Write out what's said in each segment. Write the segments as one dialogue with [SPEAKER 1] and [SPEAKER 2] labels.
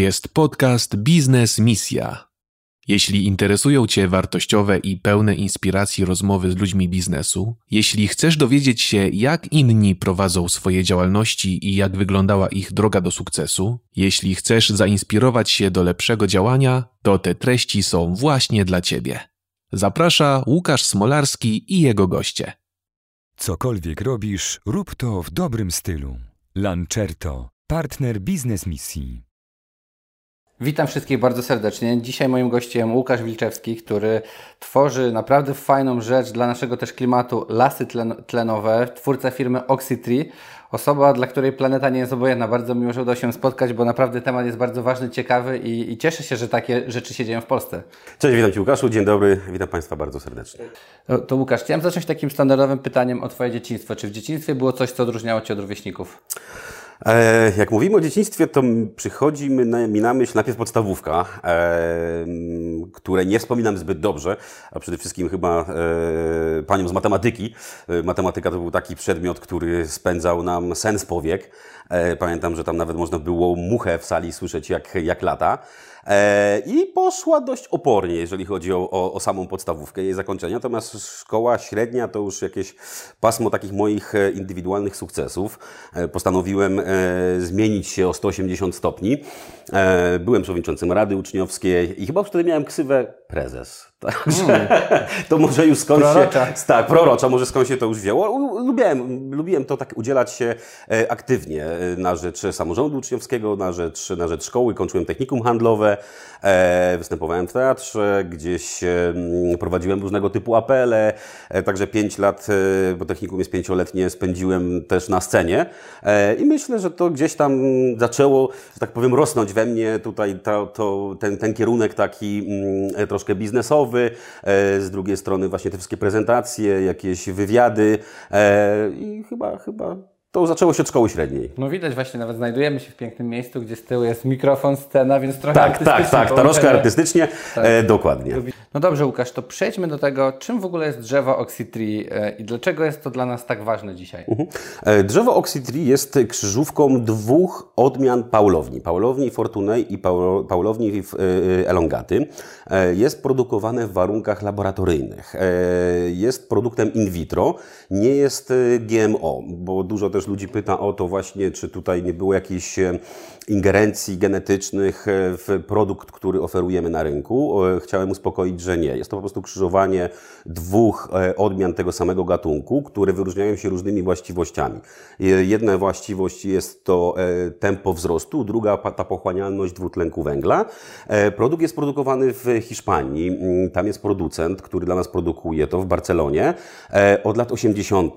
[SPEAKER 1] jest podcast Biznes Misja. Jeśli interesują Cię wartościowe i pełne inspiracji rozmowy z ludźmi biznesu, jeśli chcesz dowiedzieć się, jak inni prowadzą swoje działalności i jak wyglądała ich droga do sukcesu, jeśli chcesz zainspirować się do lepszego działania, to te treści są właśnie dla Ciebie. Zaprasza Łukasz Smolarski i jego goście.
[SPEAKER 2] Cokolwiek robisz, rób to w dobrym stylu. Lancerto, partner biznes misji.
[SPEAKER 3] Witam wszystkich bardzo serdecznie. Dzisiaj moim gościem Łukasz Wilczewski, który tworzy naprawdę fajną rzecz dla naszego też klimatu, lasy tlen tlenowe, twórca firmy Oxytree. Osoba, dla której planeta nie jest obojętna. Bardzo miło, że udało się spotkać, bo naprawdę temat jest bardzo ważny, ciekawy i, i cieszę się, że takie rzeczy się dzieją w Polsce.
[SPEAKER 4] Cześć, witam Cię Łukaszu, dzień dobry, witam Państwa bardzo serdecznie.
[SPEAKER 3] To, to Łukasz, chciałem zacząć takim standardowym pytaniem o Twoje dzieciństwo. Czy w dzieciństwie było coś, co odróżniało Cię od rówieśników?
[SPEAKER 4] E, jak mówimy o dzieciństwie, to przychodzi mi na myśl najpierw podstawówka, e, które nie wspominam zbyt dobrze, a przede wszystkim chyba e, panią z matematyki. E, matematyka to był taki przedmiot, który spędzał nam sens powiek. Pamiętam, że tam nawet można było muchę w sali słyszeć, jak, jak lata. E, I poszła dość opornie, jeżeli chodzi o, o, o, samą podstawówkę, jej zakończenie. Natomiast szkoła średnia to już jakieś pasmo takich moich e, indywidualnych sukcesów. E, postanowiłem zmienić się o 180 stopni. Byłem przewodniczącym Rady Uczniowskiej i chyba wtedy miałem ksywę prezes. Także mm. to może już skąd
[SPEAKER 3] prorocza.
[SPEAKER 4] się... Tak, prorocza, może skąd się to już wzięło. Lubiłem, lubiłem to tak udzielać się aktywnie na rzecz samorządu uczniowskiego, na rzecz, na rzecz szkoły. Kończyłem technikum handlowe, E, występowałem w teatrze, gdzieś prowadziłem różnego typu apele, e, także pięć lat, e, bo technikum jest pięcioletnie, spędziłem też na scenie i myślę, że to gdzieś tam zaczęło, że tak powiem, rosnąć we mnie tutaj to, to, ten, ten kierunek taki mm, troszkę biznesowy, z drugiej strony właśnie te wszystkie prezentacje, jakieś wywiady i chyba, chyba to zaczęło się od szkoły średniej.
[SPEAKER 3] No widać właśnie, nawet znajdujemy się w pięknym miejscu, gdzie z tyłu jest mikrofon, scena, więc trochę
[SPEAKER 4] Tak, tak, tak, troszkę artystycznie, tak. E, dokładnie.
[SPEAKER 3] No dobrze Łukasz, to przejdźmy do tego, czym w ogóle jest drzewo Oxytree e, i dlaczego jest to dla nas tak ważne dzisiaj? Mhm.
[SPEAKER 4] E, drzewo Oxytree jest krzyżówką dwóch odmian paulowni. Paulowni Fortunej i paulowni e, Elongaty. Jest produkowane w warunkach laboratoryjnych. Jest produktem in vitro, nie jest GMO, bo dużo też ludzi pyta o to właśnie, czy tutaj nie było jakiejś e, ingerencji genetycznych e, w produkt, który oferujemy na rynku. Chciałem uspokoić, że nie. Jest to po prostu krzyżowanie dwóch e, odmian tego samego gatunku, które wyróżniają się różnymi właściwościami. Jedna właściwość jest to tempo wzrostu, druga ta pochłanialność dwutlenku węgla. Produkt jest produkowany w Hiszpanii. Mm, tam jest producent, który dla nas produkuje to w Barcelonie. Od lat 80.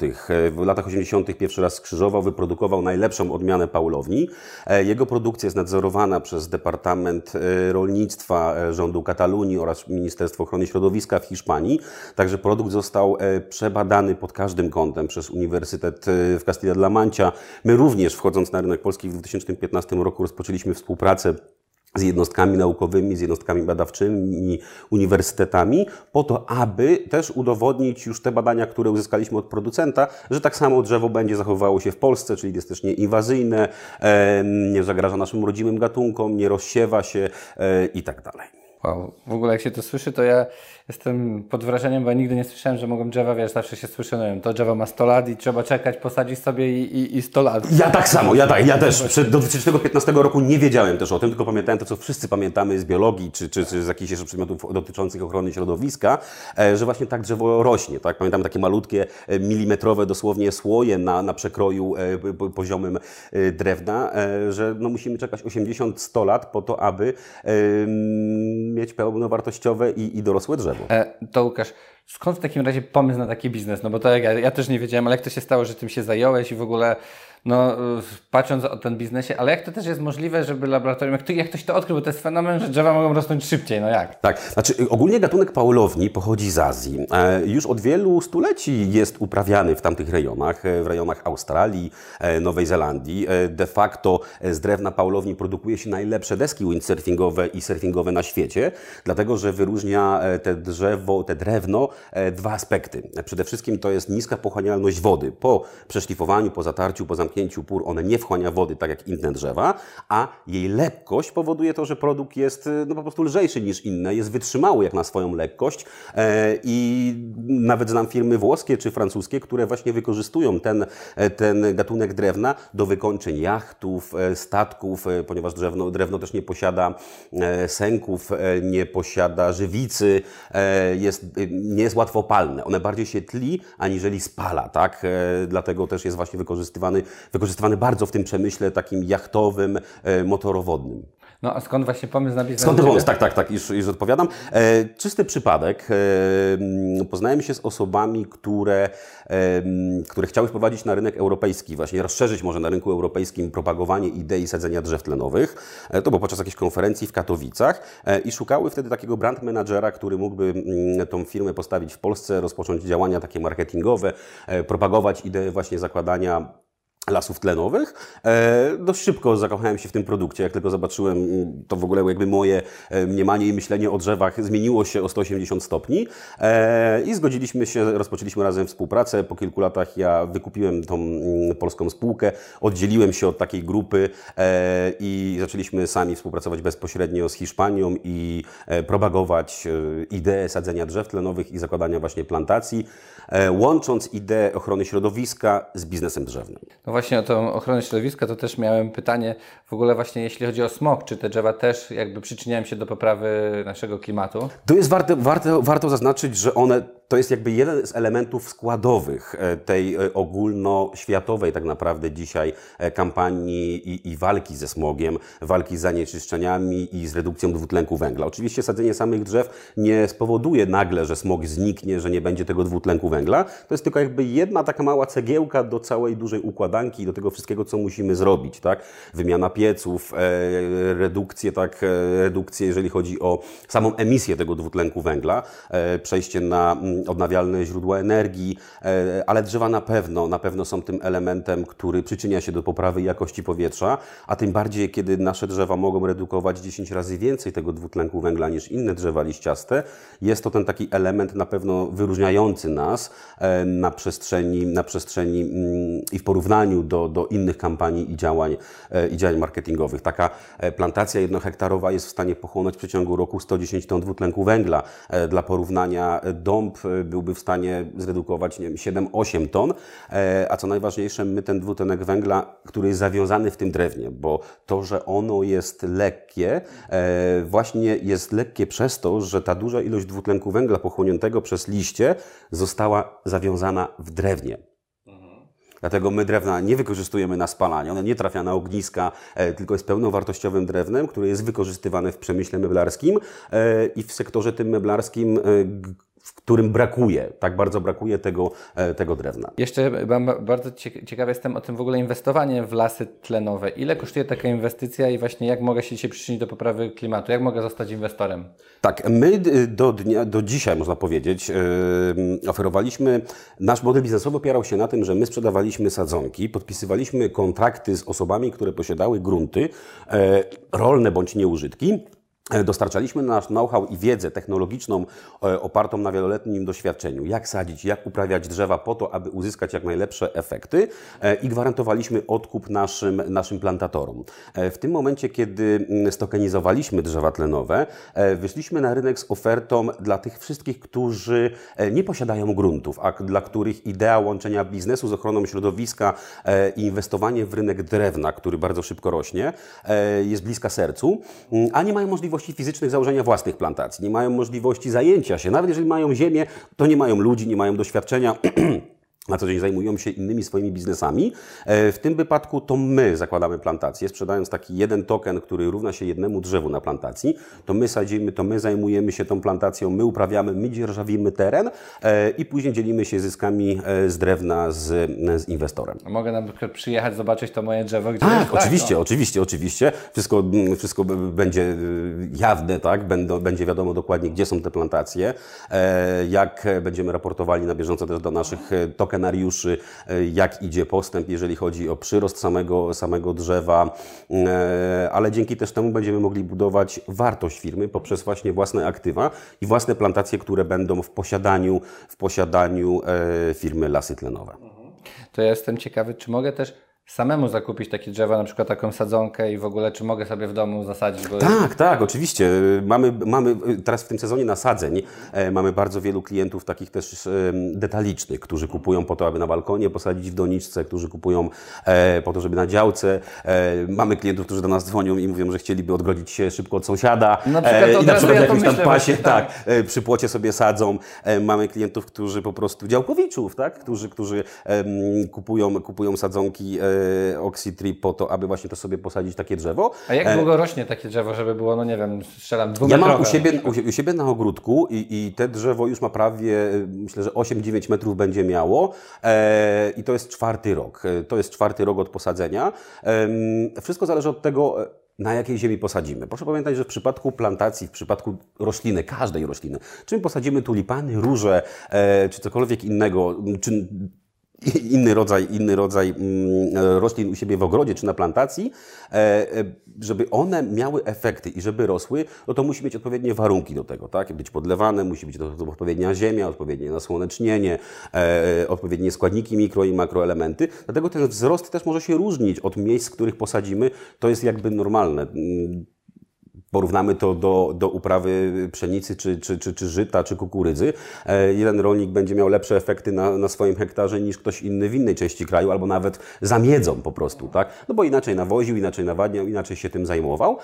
[SPEAKER 4] W latach 80. pierwszy raz skrzyżował, wyprodukował najlepszą odmianę Paulowni. E, jego produkcja jest nadzorowana przez Departament e, Rolnictwa e, rządu Katalunii oraz Ministerstwo Ochrony Środowiska w Hiszpanii. Także produkt został przebadany pod każdym kątem przez Uniwersytet w Castilla-La Mancha. My również wchodząc na rynek polski w 2015 roku rozpoczęliśmy współpracę z jednostkami naukowymi, z jednostkami badawczymi, uniwersytetami, po to, aby też udowodnić już te badania, które uzyskaliśmy od producenta, że tak samo drzewo będzie zachowywało się w Polsce, czyli jest też nieinwazyjne, nie zagraża naszym rodzimym gatunkom, nie rozsiewa się e, i tak dalej.
[SPEAKER 3] Wow. W ogóle jak się to słyszy, to ja jestem pod wrażeniem, bo ja nigdy nie słyszałem, że mogą drzewa, wiesz, zawsze się słyszy, no to drzewo ma 100 lat i trzeba czekać, posadzić sobie i, i, i 100 lat.
[SPEAKER 4] Ja tak samo, ja tak, ja też przed, do 2015 roku nie wiedziałem też o tym, tylko pamiętałem to, co wszyscy pamiętamy z biologii, czy, czy, czy z jakichś jeszcze przedmiotów dotyczących ochrony środowiska, e, że właśnie tak drzewo rośnie, tak? Pamiętam takie malutkie, e, milimetrowe dosłownie słoje na, na przekroju e, poziomym drewna, że no musimy czekać 80-100 lat po to, aby mieć pełnowartościowe i, i dorosłe drzewo.
[SPEAKER 3] E, to Łukasz, skąd w takim razie pomysł na taki biznes? No bo to jak ja, ja też nie wiedziałem, ale jak to się stało, że tym się zająłeś i w ogóle no, patrząc o ten biznesie, ale jak to też jest możliwe, żeby laboratorium, jak, to, jak ktoś to odkrył, bo to jest fenomen, że drzewa mogą rosnąć szybciej, no jak?
[SPEAKER 4] Tak, znaczy ogólnie gatunek paulowni pochodzi z Azji. E, już od wielu stuleci jest uprawiany w tamtych rejonach, e, w rejonach Australii, e, Nowej Zelandii. De facto z drewna paulowni produkuje się najlepsze deski windsurfingowe i surfingowe na świecie, dlatego że wyróżnia te drzewo, te drewno dwa aspekty. Przede wszystkim to jest niska pochłanialność wody po przeszlifowaniu, po zatarciu, po zamknięciu zamknięciu pór one nie wchłania wody tak jak inne drzewa, a jej lekkość powoduje to, że produkt jest no, po prostu lżejszy niż inne, jest wytrzymały jak na swoją lekkość i nawet znam firmy włoskie czy francuskie, które właśnie wykorzystują ten, ten gatunek drewna do wykończeń jachtów, statków, ponieważ drewno, drewno też nie posiada sęków, nie posiada żywicy, jest, nie jest łatwopalne. One bardziej się tli, aniżeli spala, tak? Dlatego też jest właśnie wykorzystywany, wykorzystywany bardzo w tym przemyśle takim jachtowym, motorowodnym.
[SPEAKER 3] No a skąd właśnie pomysł na biznes?
[SPEAKER 4] Skąd ten pomysł? Tak, tak, tak, już, już odpowiadam. E, czysty przypadek. E, poznałem się z osobami, które, e, które chciały wprowadzić na rynek europejski, właśnie rozszerzyć może na rynku europejskim propagowanie idei sadzenia drzew tlenowych. E, to było podczas jakiejś konferencji w Katowicach e, i szukały wtedy takiego brand managera, który mógłby m, tą firmę postawić w Polsce, rozpocząć działania takie marketingowe, e, propagować ideę właśnie zakładania lasów tlenowych. E, dość szybko zakochałem się w tym produkcie. Jak tylko zobaczyłem, mm, to w ogóle jakby moje e, mniemanie i myślenie o drzewach zmieniło się o 180 stopni e, i zgodziliśmy się, rozpoczęliśmy razem współpracę. Po kilku latach ja wykupiłem tą mm, polską spółkę, oddzieliłem się od takiej grupy i zaczęliśmy sami współpracować bezpośrednio z Hiszpanią i propagować ideę sadzenia drzew tlenowych i zakładania właśnie plantacji, łącząc ideę ochrony środowiska z biznesem drzewnym.
[SPEAKER 3] No właśnie o tą ochronę środowiska to też miałem pytanie w ogóle właśnie jeśli chodzi o smog, czy te drzewa też jakby przyczyniają się do poprawy naszego klimatu?
[SPEAKER 4] To jest warte, warto, warto zaznaczyć, że one to jest jakby jeden z elementów składowych e, tej e, ogólnoświatowej tak naprawdę dzisiaj e, kampanii i, i, walki ze smogiem, walki z zanieczyszczeniami i z redukcją dwutlenku węgla. Oczywiście sadzenie samych drzew nie spowoduje nagle, że smog zniknie, że nie będzie tego dwutlenku węgla. To jest tylko jakby jedna taka mała cegiełka do całej dużej układanki i do tego wszystkiego, co musimy zrobić, tak? Wymiana pieców, redukcje, tak, redukcje, jeżeli chodzi o samą emisję tego dwutlenku węgla, przejście na mm, odnawialne źródła energii, e, ale drzewa na pewno, na pewno są tym elementem, który przyczynia się do poprawy jakości powietrza, a tym bardziej, kiedy nasze drzewa mogą redukować 10 razy więcej tego dwutlenku węgla niż inne drzewa liściaste, jest to ten taki element na pewno wyróżniający nas e, na przestrzeni, na przestrzeni mm, i w porównaniu do, do innych kampanii i działań, e, i działań marketingowych. Taka plantacja jednohektarowa jest w stanie pochłonąć w przeciągu roku 110 ton dwutlenku węgla. Dla porównania dąb byłby w stanie zredukować 7-8 ton, e, a co najważniejsze, my ten dwutlenek węgla, który jest zawiązany w tym drewnie, bo to, że ono jest lekkie, e, właśnie jest lekkie przez to, że ta duża ilość dwutlenku węgla pochłoniętego przez liście została zawiązana w drewnie. Dlatego my drewna nie wykorzystujemy na spalanie, ono nie trafia na ogniska, e, tylko jest pełnowartościowym drewnem, które jest wykorzystywane w przemyśle meblarskim i w sektorze tym meblarskim w którym brakuje, tak bardzo brakuje tego, e, tego drewna.
[SPEAKER 3] Jeszcze bardzo ciekawy jestem o tym w ogóle inwestowanie w lasy tlenowe. Ile kosztuje taka inwestycja i właśnie jak mogę się dzisiaj przyczynić do poprawy klimatu? Jak mogę zostać inwestorem?
[SPEAKER 4] Tak, my do, dnia, do dzisiaj, można powiedzieć, yy, oferowaliśmy, nasz model biznesowy opierał się na tym, że my sprzedawaliśmy sadzonki, podpisywaliśmy kontrakty z osobami, które posiadały grunty yy, rolne bądź nieużytki, E, dostarczaliśmy nasz know-how i wiedzę technologiczną e, opartą na wieloletnim doświadczeniu, jak sadzić, jak uprawiać drzewa po to, aby uzyskać jak najlepsze efekty e, i gwarantowaliśmy odkup naszym, naszym plantatorom. W tym momencie, kiedy mm, stokenizowaliśmy drzewa tlenowe, wyszliśmy na rynek z ofertą dla tych wszystkich, którzy nie posiadają gruntów, a dla których idea łączenia biznesu z ochroną środowiska i inwestowanie w rynek drewna, który bardzo szybko rośnie, jest bliska sercu, mm, a nie mają możliwości możliwości fizycznych założenia własnych plantacji, nie mają możliwości zajęcia się. Nawet jeżeli mają ziemię, to nie mają ludzi, nie mają doświadczenia. na co dzień zajmują się innymi swoimi biznesami. E, w tym wypadku to my zakładamy plantację, sprzedając taki jeden token, który równa się jednemu drzewu na plantacji. To my sadzimy, to my zajmujemy się tą plantacją, my uprawiamy, my dzierżawimy teren e, i później dzielimy się zyskami e, z drewna z, z inwestorem.
[SPEAKER 3] A mogę na przykład przyjechać, zobaczyć to moje drzewo? Gdzie
[SPEAKER 4] tak, oczywiście, no. oczywiście, oczywiście. Wszystko, wszystko będzie jawne, tak? Będą, będzie wiadomo dokładnie, gdzie są te plantacje, jak będziemy raportowali na bieżąco też do naszych tokenów scenariuszy, e, jak idzie postęp, jeżeli chodzi o przyrost samego, samego drzewa, e, ale dzięki też temu będziemy mogli budować wartość firmy poprzez właśnie własne aktywa i własne plantacje, które będą w posiadaniu, w posiadaniu e, firmy Lasy Tlenowe.
[SPEAKER 3] To ja jestem ciekawy, czy mogę też samemu zakupić takie drzewa, na przykład taką sadzonkę i w ogóle czy mogę sobie w domu zasadzić? Bo...
[SPEAKER 4] Tak, tak, oczywiście. Mamy, mamy teraz w tym sezonie nasadzeń e, mamy bardzo wielu klientów takich też e, detalicznych, którzy kupują po to, aby na balkonie posadzić w doniczce, którzy kupują e, po to, żeby na działce. Mamy klientów, którzy do nas dzwonią i mówią, że chcieliby odgrodzić się szybko od sąsiada
[SPEAKER 3] Na przykład od
[SPEAKER 4] i na przykład
[SPEAKER 3] ja
[SPEAKER 4] jakimś tam
[SPEAKER 3] myślę
[SPEAKER 4] pasie, tak,
[SPEAKER 3] tak.
[SPEAKER 4] przy płocie sobie sadzą. Mamy klientów, którzy po prostu, działkowiczów, tak, którzy, którzy kupują, kupują sadzonki Oxytree po to, aby właśnie to sobie posadzić takie drzewo.
[SPEAKER 3] A jak
[SPEAKER 4] E,
[SPEAKER 3] długo rośnie takie drzewo, żeby było, no nie wiem, strzelam
[SPEAKER 4] ja
[SPEAKER 3] dwumetrowe?
[SPEAKER 4] mam u siebie, u, sie- u siebie na ogródku i, i te drzewo już ma prawie, myślę, że 8-9 metrów będzie miało e, i to jest czwarty rok. E, To jest czwarty rok od posadzenia. Wszystko zależy od tego, na jakiej ziemi posadzimy. Proszę pamiętać, że w przypadku plantacji, w przypadku rośliny, każdej rośliny, czym posadzimy tulipany, róże e, czy cokolwiek innego, czy inny rodzaj, inny rodzaj mm, roślin u siebie w ogrodzie czy na plantacji, e, e, żeby one miały efekty i żeby rosły, no to musi mieć odpowiednie warunki do tego, tak? Być podlewane, musi być odpowiednia ziemia, odpowiednie nasłonecznienie, e, odpowiednie składniki mikro i makroelementy. Dlatego ten wzrost też może się różnić od miejsc, w których posadzimy. To jest jakby normalne. Porównamy to do, do uprawy pszenicy, czy, czy, czy, czy żyta, czy kukurydzy. E, Jeden rolnik będzie miał lepsze efekty na, na swoim hektarze niż ktoś inny w innej części kraju, albo nawet zamiedzą po prostu, tak? No bo inaczej nawoził, inaczej nawadniał, inaczej się tym zajmował.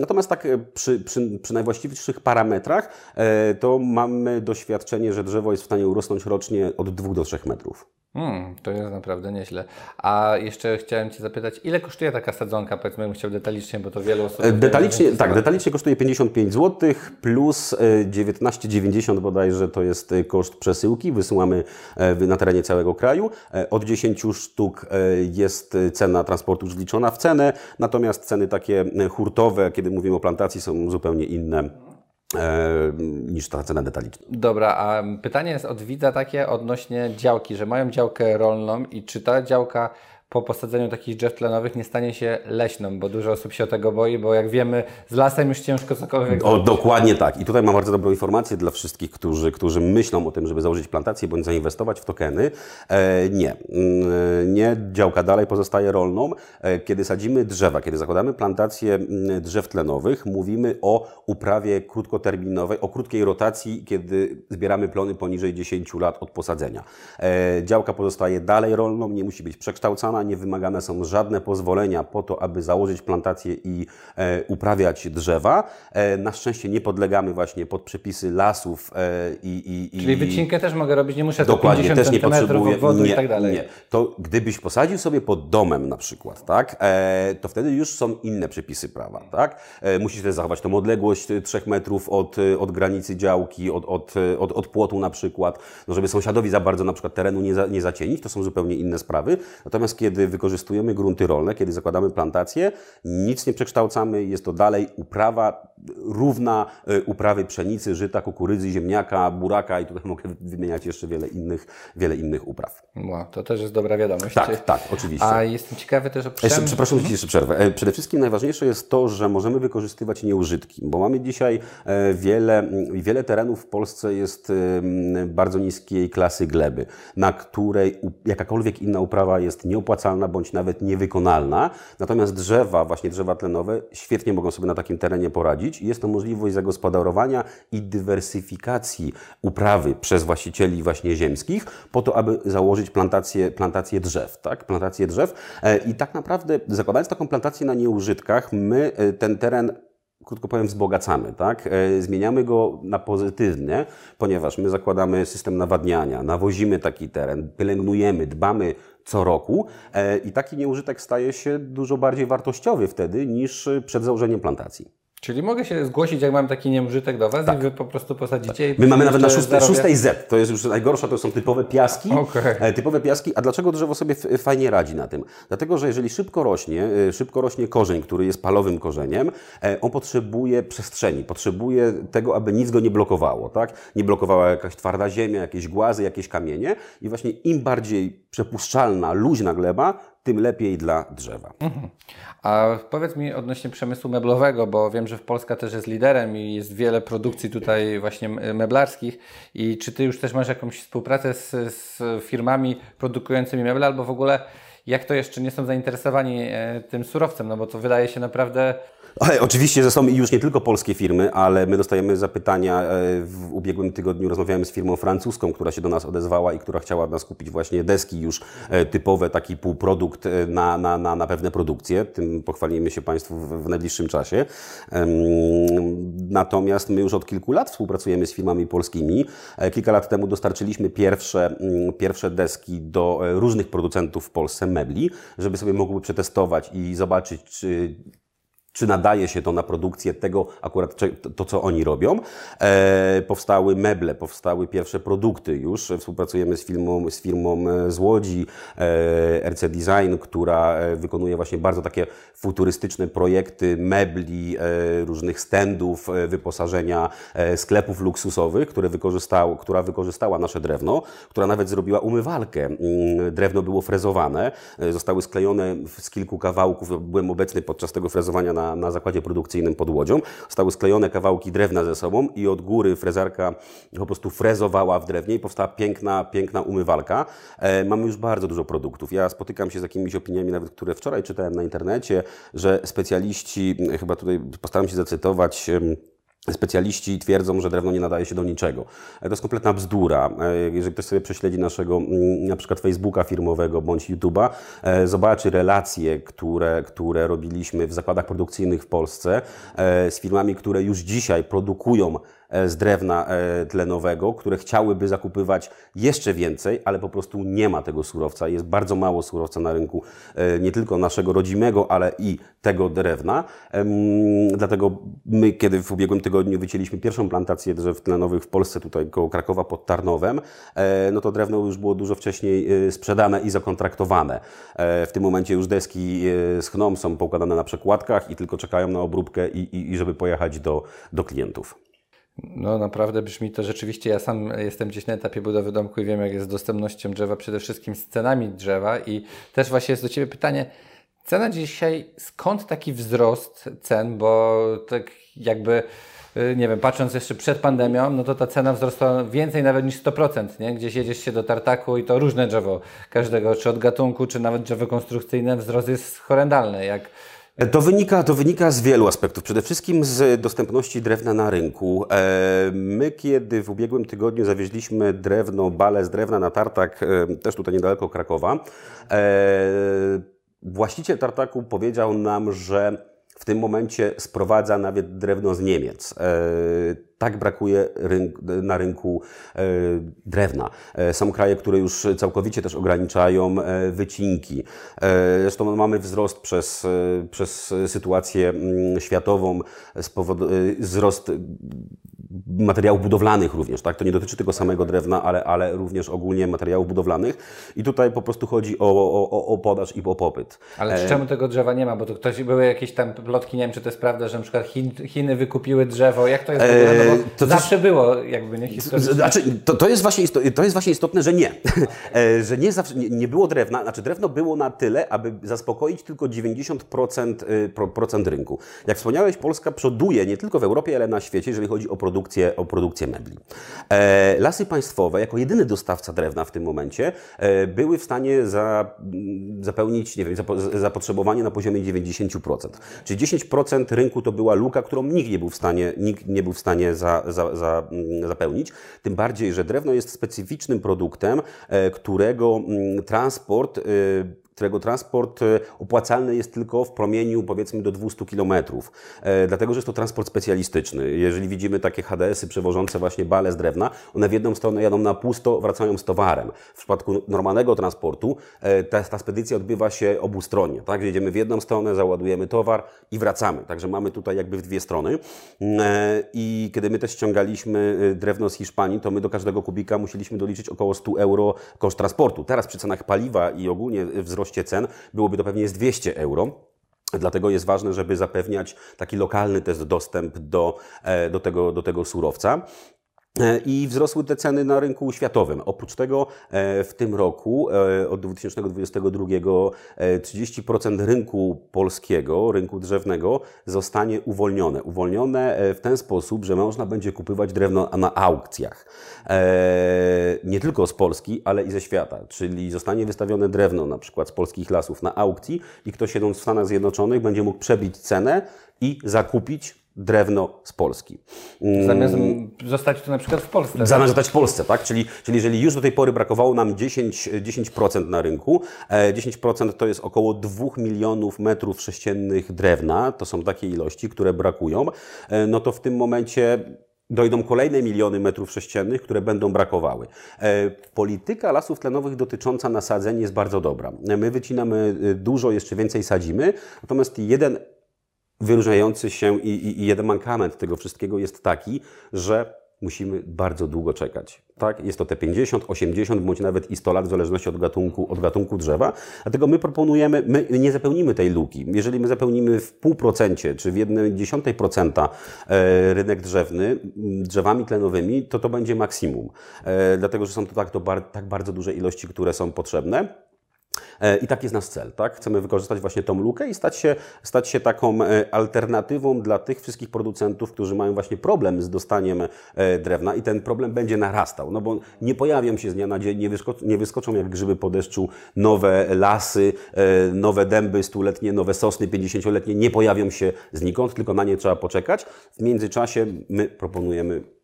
[SPEAKER 4] Natomiast tak przy, przy, przy najwłaściwszych parametrach e, to mamy doświadczenie, że drzewo jest w stanie urosnąć rocznie od 2 do 3 metrów.
[SPEAKER 3] Hmm, to jest naprawdę nieźle. A jeszcze chciałem Cię zapytać, ile kosztuje taka sadzonka? Powiedzmy, bym chciał detalicznie, bo to wielu osób...
[SPEAKER 4] E, Detalicznie, tak, detalicznie kosztuje 55 zł plus e, 19,90 bodajże to jest e, koszt przesyłki. Wysyłamy e, na terenie całego kraju. E, Od 10 sztuk e, jest e, cena transportu już wliczona w cenę, natomiast ceny takie e, hurtowe, kiedy mówimy o plantacji, są zupełnie inne e, niż ta cena detaliczna.
[SPEAKER 3] Dobra, a pytanie jest od widza takie odnośnie działki, że mają działkę rolną i czy ta działka po posadzeniu takich drzew tlenowych nie stanie się leśną, bo dużo osób się o tego boi, bo jak wiemy, z lasem już ciężko cokolwiek
[SPEAKER 4] O, dokładnie tak. I tutaj mam bardzo dobrą informację dla wszystkich, którzy, którzy myślą o tym, żeby założyć plantację bądź zainwestować w tokeny. E, nie. Mm, Nie. Działka dalej pozostaje rolną. E, kiedy sadzimy drzewa, kiedy zakładamy plantację mm, drzew tlenowych, mówimy o uprawie krótkoterminowej, o krótkiej rotacji, kiedy zbieramy plony poniżej 10 lat od posadzenia. E, działka pozostaje dalej rolną, nie musi być przekształcana, nie wymagane są żadne pozwolenia po to, aby założyć plantację i e, uprawiać drzewa. E, na szczęście nie podlegamy właśnie pod przepisy lasów e, i, i,
[SPEAKER 3] Czyli wycinkę też mogę robić, nie muszę
[SPEAKER 4] Dokładnie,
[SPEAKER 3] 50
[SPEAKER 4] też nie potrzebuję.
[SPEAKER 3] obwodu
[SPEAKER 4] nie,
[SPEAKER 3] i tak dalej.
[SPEAKER 4] Nie. To gdybyś posadził sobie pod domem na przykład, tak, e, to wtedy już są inne przepisy prawa, tak? E, musisz też zachować tą odległość e, 3 metrów od, e, od granicy działki, od, od, e, od, od płotu na przykład, no żeby sąsiadowi za bardzo na przykład terenu nie, za, nie zacienić, to są zupełnie inne sprawy. Natomiast kiedy wykorzystujemy grunty rolne, kiedy zakładamy plantacje, nic nie przekształcamy, jest to dalej uprawa równa e, uprawy pszenicy, żyta, kukurydzy, ziemniaka, buraka i tutaj mogę wymieniać jeszcze wiele innych, wiele innych upraw.
[SPEAKER 3] Wow, to też jest dobra wiadomość.
[SPEAKER 4] Tak, tak, oczywiście.
[SPEAKER 3] A jestem ciekawy też o
[SPEAKER 4] Jeszcze,
[SPEAKER 3] przem...
[SPEAKER 4] przepraszam, że ci jeszcze przerwę. E, Przede wszystkim najważniejsze jest to, że możemy wykorzystywać nieużytki, bo mamy dzisiaj e, wiele, wiele terenów w Polsce jest bardzo niskiej klasy gleby, na której jakakolwiek inna uprawa jest nieopłacalna bądź nawet niewykonalna. Natomiast drzewa, właśnie drzewa tlenowe, świetnie mogą sobie na takim terenie poradzić jest to możliwość zagospodarowania i dywersyfikacji uprawy przez właścicieli właśnie ziemskich po to, aby założyć plantację, plantację drzew, tak? Plantację drzew. E, I tak naprawdę zakładając taką plantację na nieużytkach, my e, ten teren krótko powiem, wzbogacamy, tak? E, Zmieniamy go na pozytywnie, ponieważ my zakładamy system nawadniania, nawozimy taki teren, pielęgnujemy, dbamy co roku e, i taki nieużytek staje się dużo bardziej wartościowy wtedy niż przed założeniem plantacji.
[SPEAKER 3] Czyli mogę się zgłosić, jak mam taki nieużytek do Was i Wy po prostu posadzicie.
[SPEAKER 4] Tak. My mamy nawet na
[SPEAKER 3] jeszcze
[SPEAKER 4] szóstej, Z, to jest już najgorsza, to są typowe piaski.
[SPEAKER 3] Okej.
[SPEAKER 4] E, Typowe piaski, a dlaczego drzewo sobie fajnie radzi na tym? Dlatego, że jeżeli szybko rośnie, e, szybko rośnie korzeń, który jest palowym korzeniem, e, on potrzebuje przestrzeni, potrzebuje tego, aby nic go nie blokowało, tak? Nie blokowała jakaś twarda ziemia, jakieś głazy, jakieś kamienie i właśnie im bardziej przepuszczalna, luźna gleba, tym lepiej dla drzewa.
[SPEAKER 3] A powiedz mi odnośnie przemysłu meblowego, bo wiem, że Polska też jest liderem i jest wiele produkcji tutaj właśnie meblarskich. I czy Ty już też masz jakąś współpracę z, z firmami produkującymi meble, albo w ogóle jak to jeszcze nie są zainteresowani e, tym surowcem, no bo to wydaje się naprawdę
[SPEAKER 4] oczywiście, że są już nie tylko polskie firmy, ale my dostajemy zapytania. E, w ubiegłym tygodniu rozmawiałem z firmą francuską, która się do nas odezwała i która chciała nas kupić właśnie deski już e, typowe, taki półprodukt e, na, na, na, na pewne produkcje. Tym pochwalimy się Państwu w, w najbliższym czasie. Natomiast my już od kilku lat współpracujemy z firmami polskimi. Kilka lat temu dostarczyliśmy pierwsze, mm, pierwsze deski do różnych producentów w Polsce mebli, żeby sobie mogły przetestować i zobaczyć, czy czy nadaje się to na produkcję tego akurat to, co oni robią. E, powstały meble, powstały pierwsze produkty już. Współpracujemy z firmą, z firmą e, z Łodzi, e, RC Design, która e, wykonuje właśnie bardzo takie futurystyczne projekty mebli, e, różnych standów, e, wyposażenia sklepów luksusowych, które wykorzystało, która wykorzystała nasze drewno, która nawet zrobiła umywalkę. Mm, drewno było frezowane, zostały sklejone z kilku kawałków. Byłem obecny podczas tego frezowania na na, zakładzie produkcyjnym pod Łodzią. Zostały sklejone kawałki drewna ze sobą i od góry frezarka po prostu frezowała w drewnie i powstała piękna, piękna umywalka. E, mamy już bardzo dużo produktów. Ja spotykam się z jakimiś opiniami, nawet które wczoraj czytałem na internecie, że specjaliści, chyba tutaj postaram się zacytować, Specjaliści twierdzą, że drewno nie nadaje się do niczego. E, to jest kompletna bzdura. E, jeżeli ktoś sobie prześledzi naszego na przykład Facebooka firmowego bądź YouTube'a, e, zobaczy relacje, które, które robiliśmy w zakładach produkcyjnych w Polsce z firmami, które już dzisiaj produkują z drewna e, tlenowego, które chciałyby zakupywać jeszcze więcej, ale po prostu nie ma tego surowca. Jest bardzo mało surowca na rynku, e, nie tylko naszego rodzimego, ale i tego drewna. Dlatego my, kiedy w ubiegłym tygodniu wycięliśmy pierwszą plantację drzew tlenowych w Polsce, tutaj koło Krakowa pod Tarnowem, no to drewno już było dużo wcześniej sprzedane i zakontraktowane. W tym momencie już deski schną, są poukładane na przekładkach i tylko czekają na obróbkę i, i, i żeby pojechać do, do klientów.
[SPEAKER 3] No naprawdę brzmi to rzeczywiście, ja sam jestem gdzieś na etapie budowy domku i wiem jak jest z dostępnością drzewa, przede wszystkim z cenami drzewa i też właśnie jest do Ciebie pytanie, cena dzisiaj, skąd taki wzrost cen, bo tak jakby y, nie wiem, patrząc jeszcze przed pandemią, no to ta cena wzrosła więcej nawet niż 100%, nie? Gdzieś jedziesz się do tartaku i to różne drzewo każdego, czy od gatunku, czy nawet drzewo konstrukcyjne, wzrost jest horrendalny. Jak
[SPEAKER 4] to wynika, to wynika z wielu aspektów. Przede wszystkim z dostępności drewna na rynku. E, my, kiedy w ubiegłym tygodniu zawieźliśmy drewno, bale z drewna na tartak, e, też tutaj niedaleko Krakowa, e, właściciel tartaku powiedział nam, że w tym momencie sprowadza nawet drewno z Niemiec tak brakuje rynk, na rynku e, drewna. E, są kraje, które już całkowicie też ograniczają e, wycinki. Zresztą mamy wzrost przez, przez sytuację mm, światową, wzrost materiałów budowlanych również, tak? To nie dotyczy tego samego drewna, ale, ale również ogólnie materiałów budowlanych. I tutaj po prostu chodzi o, o, o podaż i o popyt.
[SPEAKER 3] Ale czemu tego drzewa nie ma? Bo to ktoś, były jakieś tam plotki, nie wiem czy to jest prawda, że na przykład Chin, Chiny wykupiły drzewo. Jak to jest? E... To zawsze było jakby, nie? Historycznie.
[SPEAKER 4] Znaczy, to, to, jest właśnie istotne, to jest właśnie istotne, że nie. e, że nie, zawsze, nie, nie, było drewna, znaczy drewno było na tyle, aby zaspokoić tylko 90% y, procent rynku. Jak wspomniałeś, Polska przoduje nie tylko w Europie, ale na świecie, jeżeli chodzi o produkcję, o produkcję mebli. E, lasy państwowe, jako jedyny dostawca drewna w tym momencie, e, były w stanie za, zapełnić, nie wiem, zapotrzebowanie na poziomie 90%. Czyli 10% rynku to była luka, którą nikt nie był w stanie, nikt nie był w stanie za, za, za, zapełnić. Tym bardziej, że drewno jest specyficznym produktem, e, którego transport którego transport e, opłacalny jest tylko w promieniu powiedzmy do 200 km, e, dlatego że jest to transport specjalistyczny. Jeżeli widzimy takie HDS-y przewożące właśnie bale z drewna, one w jedną stronę jadą na pusto, wracają z towarem. W przypadku normalnego transportu e, ta, ta spedycja odbywa się obustronnie, tak? Jedziemy w jedną stronę, załadujemy towar i wracamy. Także mamy tutaj jakby w dwie strony. I kiedy my też ściągaliśmy drewno z Hiszpanii, to my do każdego kubika musieliśmy doliczyć około 100 euro koszt transportu. Teraz przy cenach paliwa i ogólnie wzrost cen byłoby to pewnie z 200 euro. Dlatego jest ważne, żeby zapewniać taki lokalny też dostęp do, e, do, tego, do tego surowca. E, I wzrosły te ceny na rynku światowym. Oprócz tego e, w tym roku, e, od 2022, 30% rynku polskiego, rynku drzewnego zostanie uwolnione. Uwolnione w ten sposób, że można będzie kupować drewno na aukcjach. Nie tylko z Polski, ale i ze świata. Czyli zostanie wystawione drewno na przykład z polskich lasów na aukcji i ktoś siedząc w Stanach Zjednoczonych będzie mógł przebić cenę i zakupić drewno z Polski.
[SPEAKER 3] Zamiast zostać tu na przykład w Polsce.
[SPEAKER 4] Zamiast tak? zostać w Polsce, tak? Czyli, czyli jeżeli już do tej pory brakowało nam 10, 10% na rynku, 10% e, to jest około 2 milionów metrów sześciennych drewna, to są takie ilości, które brakują, e, no to w tym momencie dojdą kolejne miliony metrów sześciennych, które będą brakowały. E, polityka lasów tlenowych dotycząca nasadzeń jest bardzo dobra. My wycinamy dużo, jeszcze więcej sadzimy, natomiast jeden wyróżniający się i, i, i jeden mankament tego wszystkiego jest taki, że musimy bardzo długo czekać. Tak? Jest to te 50, 80 bądź nawet i 100 lat w zależności od gatunku, od gatunku drzewa. Dlatego my proponujemy, my nie zapełnimy tej luki. Jeżeli my zapełnimy w pół procencie czy w jednej dziesiątej procenta e, rynek drzewny drzewami tlenowymi, to to będzie maksimum. E, dlatego, że są to tak, to bar, tak bardzo duże ilości, które są potrzebne. E, I tak jest nasz cel, tak? Chcemy wykorzystać właśnie tą lukę i stać się, stać się taką e, alternatywą dla tych wszystkich producentów, którzy mają właśnie problem z dostaniem e, drewna i ten problem będzie narastał, no bo nie pojawią się z dnia na dzień, nie, wysko nie wyskoczą jak grzyby po deszczu nowe lasy, nowe dęby stuletnie, nowe sosny 50-letnie, nie pojawią się znikąd, tylko na nie trzeba poczekać. W międzyczasie my proponujemy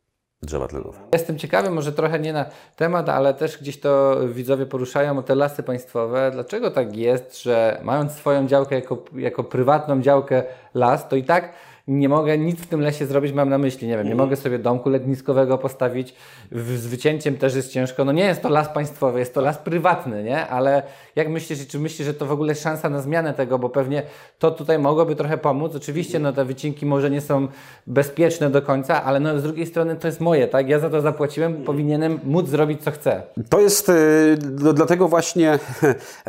[SPEAKER 4] drzewa tlenowe.
[SPEAKER 3] Jestem ciekawy, może trochę nie na temat, ale też gdzieś to widzowie poruszają te lasy państwowe. Dlaczego tak jest, że mając swoją działkę jako, jako prywatną działkę las, to i tak nie mogę nic w tym lesie zrobić, mam na myśli, nie wiem, nie mhm. mogę sobie domku letniskowego postawić, z wycięciem też jest ciężko, no nie jest to las państwowy, jest to las prywatny, nie, ale jak myślisz, czy myślisz, że to w ogóle szansa na zmianę tego, bo pewnie to tutaj mogłoby trochę pomóc, oczywiście no te wycinki może nie są bezpieczne do końca, ale no z drugiej strony to jest moje, tak, ja za to zapłaciłem, powinienem móc zrobić co chcę.
[SPEAKER 4] To jest, y, no, dlatego właśnie,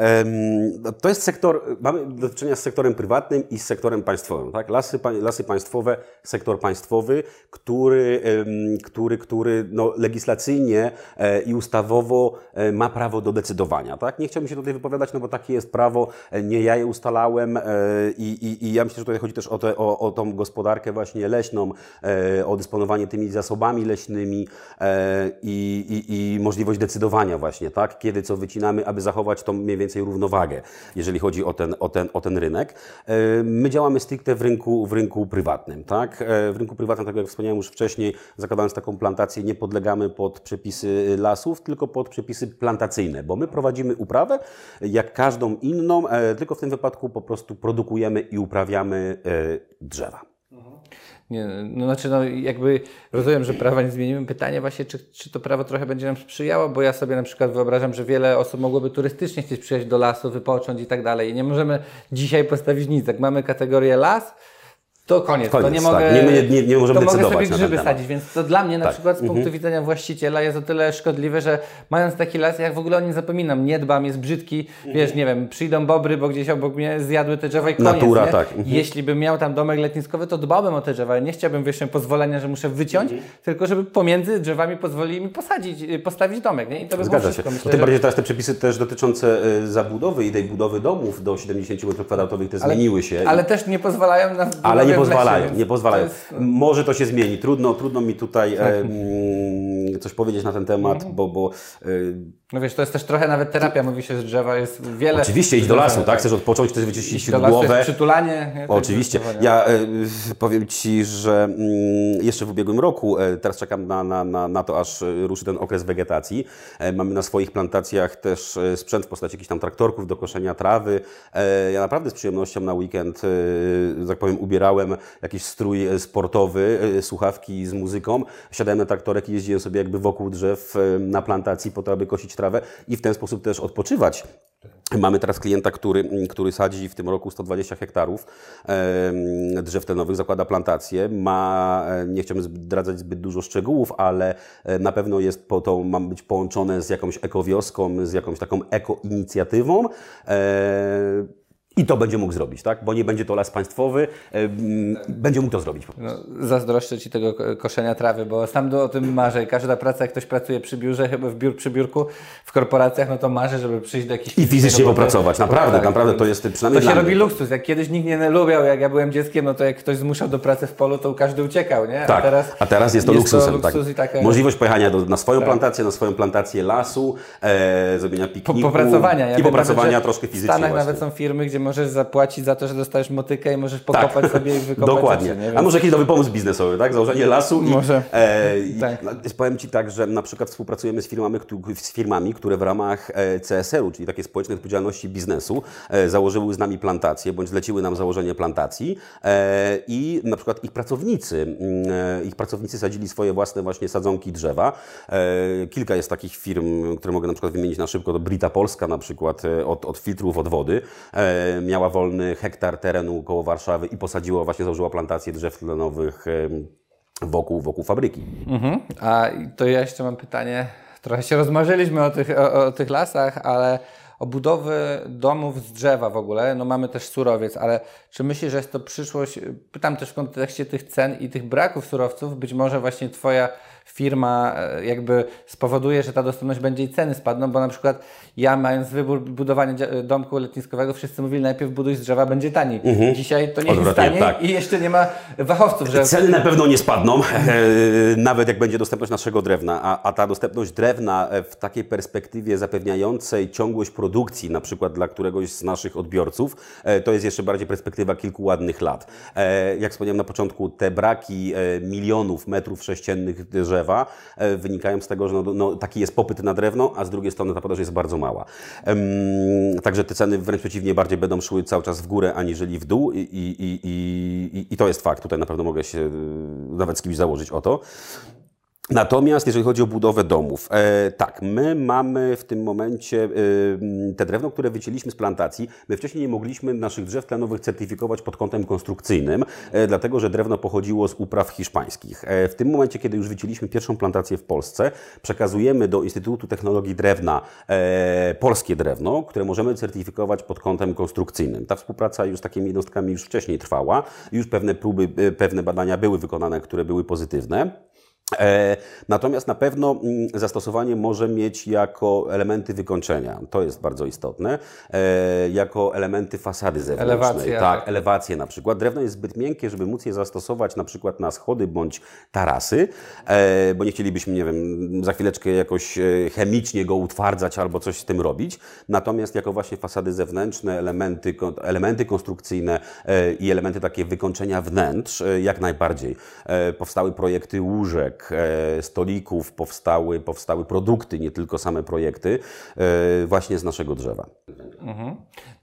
[SPEAKER 4] to jest sektor, mamy do czynienia z sektorem prywatnym i z sektorem państwowym, tak, lasy, lasy państwowe, sektor państwowy, który, który, który no, legislacyjnie e, i ustawowo e, ma prawo do decydowania. Tak? Nie chciałbym się tutaj wypowiadać, no bo takie jest prawo, e, nie ja je ustalałem i, i, i ja myślę, że tutaj chodzi też o, te, o, o tą gospodarkę właśnie leśną, o dysponowanie tymi zasobami leśnymi i, i, i możliwość decydowania właśnie, tak? kiedy co wycinamy, aby zachować tą mniej więcej równowagę, jeżeli chodzi o ten, o ten, o ten rynek. My działamy stricte w rynku, w rynku prywatnym. Tak? E, w rynku prywatnym, tak jak wspomniałem już wcześniej, zakładając taką plantację, nie podlegamy pod przepisy lasów, tylko pod przepisy plantacyjne, bo my prowadzimy uprawę jak każdą inną, e, tylko w tym wypadku po prostu produkujemy i uprawiamy e, drzewa.
[SPEAKER 3] Nie, no znaczy, no jakby rozumiem, że prawa nie zmienimy. Pytanie właśnie, czy, czy to prawo trochę będzie nam sprzyjało, bo ja sobie na przykład wyobrażam, że wiele osób mogłoby turystycznie chcieć przyjechać do lasu, wypocząć i tak dalej. I nie możemy dzisiaj postawić nic. Jak mamy kategorię las, to koniec, koniec to nie mogę,
[SPEAKER 4] tak. nie, nie, nie możemy
[SPEAKER 3] to
[SPEAKER 4] decydować
[SPEAKER 3] mogę sobie grzyby sadzić, więc to dla mnie na tak. przykład z punktu mhm. widzenia właściciela jest o tyle szkodliwe, że mając taki las, jak w ogóle o nim zapominam, nie dbam, jest brzydki, mhm. wiesz, nie wiem, przyjdą bobry, bo gdzieś obok mnie zjadły te drzewa i koniec,
[SPEAKER 4] Natura,
[SPEAKER 3] nie?
[SPEAKER 4] tak. Mhm.
[SPEAKER 3] Jeśli bym miał tam domek letniskowy, to dbałbym o te drzewa, nie chciałbym, wiesz, pozwolenia, że muszę wyciąć, mhm. tylko żeby pomiędzy drzewami pozwolili mi posadzić, y, postawić domek, nie? I to by
[SPEAKER 4] Zgadza się. Myślę, tym bardziej, że teraz te przepisy też dotyczące y, zabudowy i tej budowy domów do 70 m2 te ale, zmieniły się.
[SPEAKER 3] Ale też nie pozwalają na
[SPEAKER 4] nie pozwalają, nie pozwalają. Jest... Może to się zmieni. Trudno, trudno mi tutaj e, coś powiedzieć na ten temat, mhm. bo, bo e,
[SPEAKER 3] no wiesz, to jest też trochę nawet terapia, mówi się, że drzewa jest wiele...
[SPEAKER 4] Oczywiście, idź do lasu, tak? Chcesz odpocząć, chcesz wyczyścić do głowę. Lasu
[SPEAKER 3] jest przytulanie.
[SPEAKER 4] Oczywiście. Ja e, powiem Ci, że mm, jeszcze w ubiegłym roku, e, teraz czekam na, na, na, na to, aż ruszy ten okres wegetacji. E, mamy na swoich plantacjach też e, sprzęt w postaci jakichś tam traktorków do koszenia trawy. E, ja naprawdę z przyjemnością na weekend, e, tak powiem, ubierałem jakiś strój sportowy, słuchawki z muzyką, siadałem na traktorek i jeździłem sobie jakby wokół drzew na plantacji po to, aby kosić trawę i w ten sposób też odpoczywać. Mamy teraz klienta, który, który sadzi w tym roku 120 hektarów drzew tlenowych, zakłada plantację. Ma, nie chciałbym zdradzać zbyt dużo szczegółów, ale e, na pewno jest po to, ma być połączone z jakąś ekowioską, z jakąś taką ekoinicjatywą. I to będzie mógł zrobić, tak? Bo nie będzie to las państwowy, będzie mógł to zrobić.
[SPEAKER 3] No, zazdroszczę Ci tego koszenia trawy, bo sam o tym marzę. Każda praca, jak ktoś pracuje przy biurze, chyba w biur, przy biurku, w korporacjach, no to marzę, żeby przyjść do jakiejś...
[SPEAKER 4] I fizycznie popracować, naprawdę, tak, naprawdę to jest przynajmniej
[SPEAKER 3] To się robi luksus. Jak kiedyś nikt nie lubiał, jak ja byłem dzieckiem, no to jak ktoś zmuszał do pracy w polu, to każdy uciekał, nie?
[SPEAKER 4] A, tak, teraz, a teraz jest to jest luksusem. To luksus tak.
[SPEAKER 3] taka...
[SPEAKER 4] Możliwość pojechania do, na swoją tak. plantację, na swoją plantację lasu, e, zrobienia pikniku.
[SPEAKER 3] Po, popracowania.
[SPEAKER 4] Ja I popracowania troszkę fizycznie. W
[SPEAKER 3] Stanach właśnie. nawet są firmy, gdzie możesz zapłacić za to, że dostajesz motykę i możesz pokopać tak. sobie i wykopać
[SPEAKER 4] Dokładnie.
[SPEAKER 3] Rzeczy,
[SPEAKER 4] Więc... A może jakiś nowy pomysł biznesowy, tak? Założenie lasu
[SPEAKER 3] może.
[SPEAKER 4] i, e, i tak. powiem Ci tak, że na przykład współpracujemy z firmami, z firmami które w ramach e, CSR-u, czyli takiej społecznej odpowiedzialności biznesu, e, założyły z nami plantacje, bądź zleciły nam założenie plantacji e, i na przykład ich pracownicy, mm, ich pracownicy sadzili swoje własne właśnie sadzonki drzewa. Kilka jest takich firm, które mogę na przykład wymienić na szybko, to Brita Polska na przykład od, od filtrów, od wody. Miała wolny hektar terenu koło Warszawy i posadziła, właśnie założyła plantację drzew tlenowych wokół, wokół fabryki.
[SPEAKER 3] Mhm. A to ja jeszcze mam pytanie. Trochę się rozmarzyliśmy o tych, o, o tych lasach, ale o budowy domów z drzewa w ogóle. No mamy też surowiec, ale czy myślisz, że jest to przyszłość? Pytam też w kontekście tych cen i tych braków surowców. Być może właśnie Twoja firma e, jakby spowoduje, że ta dostępność będzie i ceny spadną, bo na przykład ja mając wybór budowania domku letniskowego, wszyscy mówili najpierw buduj z drzewa, będzie taniej. Mhm. Dzisiaj to nie jest taniej tak. i jeszcze nie ma wachowców. Że...
[SPEAKER 4] Ceny na pewno nie spadną, nawet jak będzie dostępność naszego drewna, a, a ta dostępność drewna e, w takiej perspektywie zapewniającej ciągłość produkcji, na przykład dla któregoś z naszych odbiorców, e, to jest jeszcze bardziej perspektywa kilku ładnych lat. Jak wspomniałem na początku, te braki milionów metrów sześciennych drzewa e, wynikają z tego, że no, no, taki jest popyt na drewno, a z drugiej strony ta podaż jest bardzo mała. Także te ceny wręcz przeciwnie bardziej będą szły cały czas w górę, aniżeli w dół i, i, i, i to jest fakt. Tutaj na pewno mogę się e, nawet z kimś założyć o to. Natomiast jeżeli chodzi o budowę domów, e, tak, my mamy w tym momencie e, te drewno, które wycięliśmy z plantacji. My wcześniej nie mogliśmy naszych drzew tlenowych certyfikować pod kątem konstrukcyjnym, e, dlatego że drewno pochodziło z upraw hiszpańskich. E, w tym momencie, kiedy już wycięliśmy pierwszą plantację w Polsce, przekazujemy do Instytutu Technologii Drewna e, polskie drewno, które możemy certyfikować pod kątem konstrukcyjnym. Ta współpraca już z takimi jednostkami już wcześniej trwała, już pewne próby, e, pewne badania były wykonane, które były pozytywne. E, natomiast na pewno mm, zastosowanie może mieć jako elementy wykończenia. To jest bardzo istotne. E, jako elementy fasady zewnętrznej.
[SPEAKER 3] Elewacje.
[SPEAKER 4] Tak, tak, elewacje na przykład. Drewno jest zbyt miękkie, żeby móc je zastosować na przykład na schody bądź tarasy, e, bo nie chcielibyśmy, nie wiem, za chwileczkę jakoś chemicznie go utwardzać albo coś z tym robić. Natomiast jako właśnie fasady zewnętrzne, elementy, elementy konstrukcyjne i elementy takie wykończenia wnętrz, jak najbardziej. Powstały projekty łóżek, E, stolików powstały, powstały produkty, nie tylko same projekty, e, właśnie z naszego drzewa.
[SPEAKER 3] Mhm.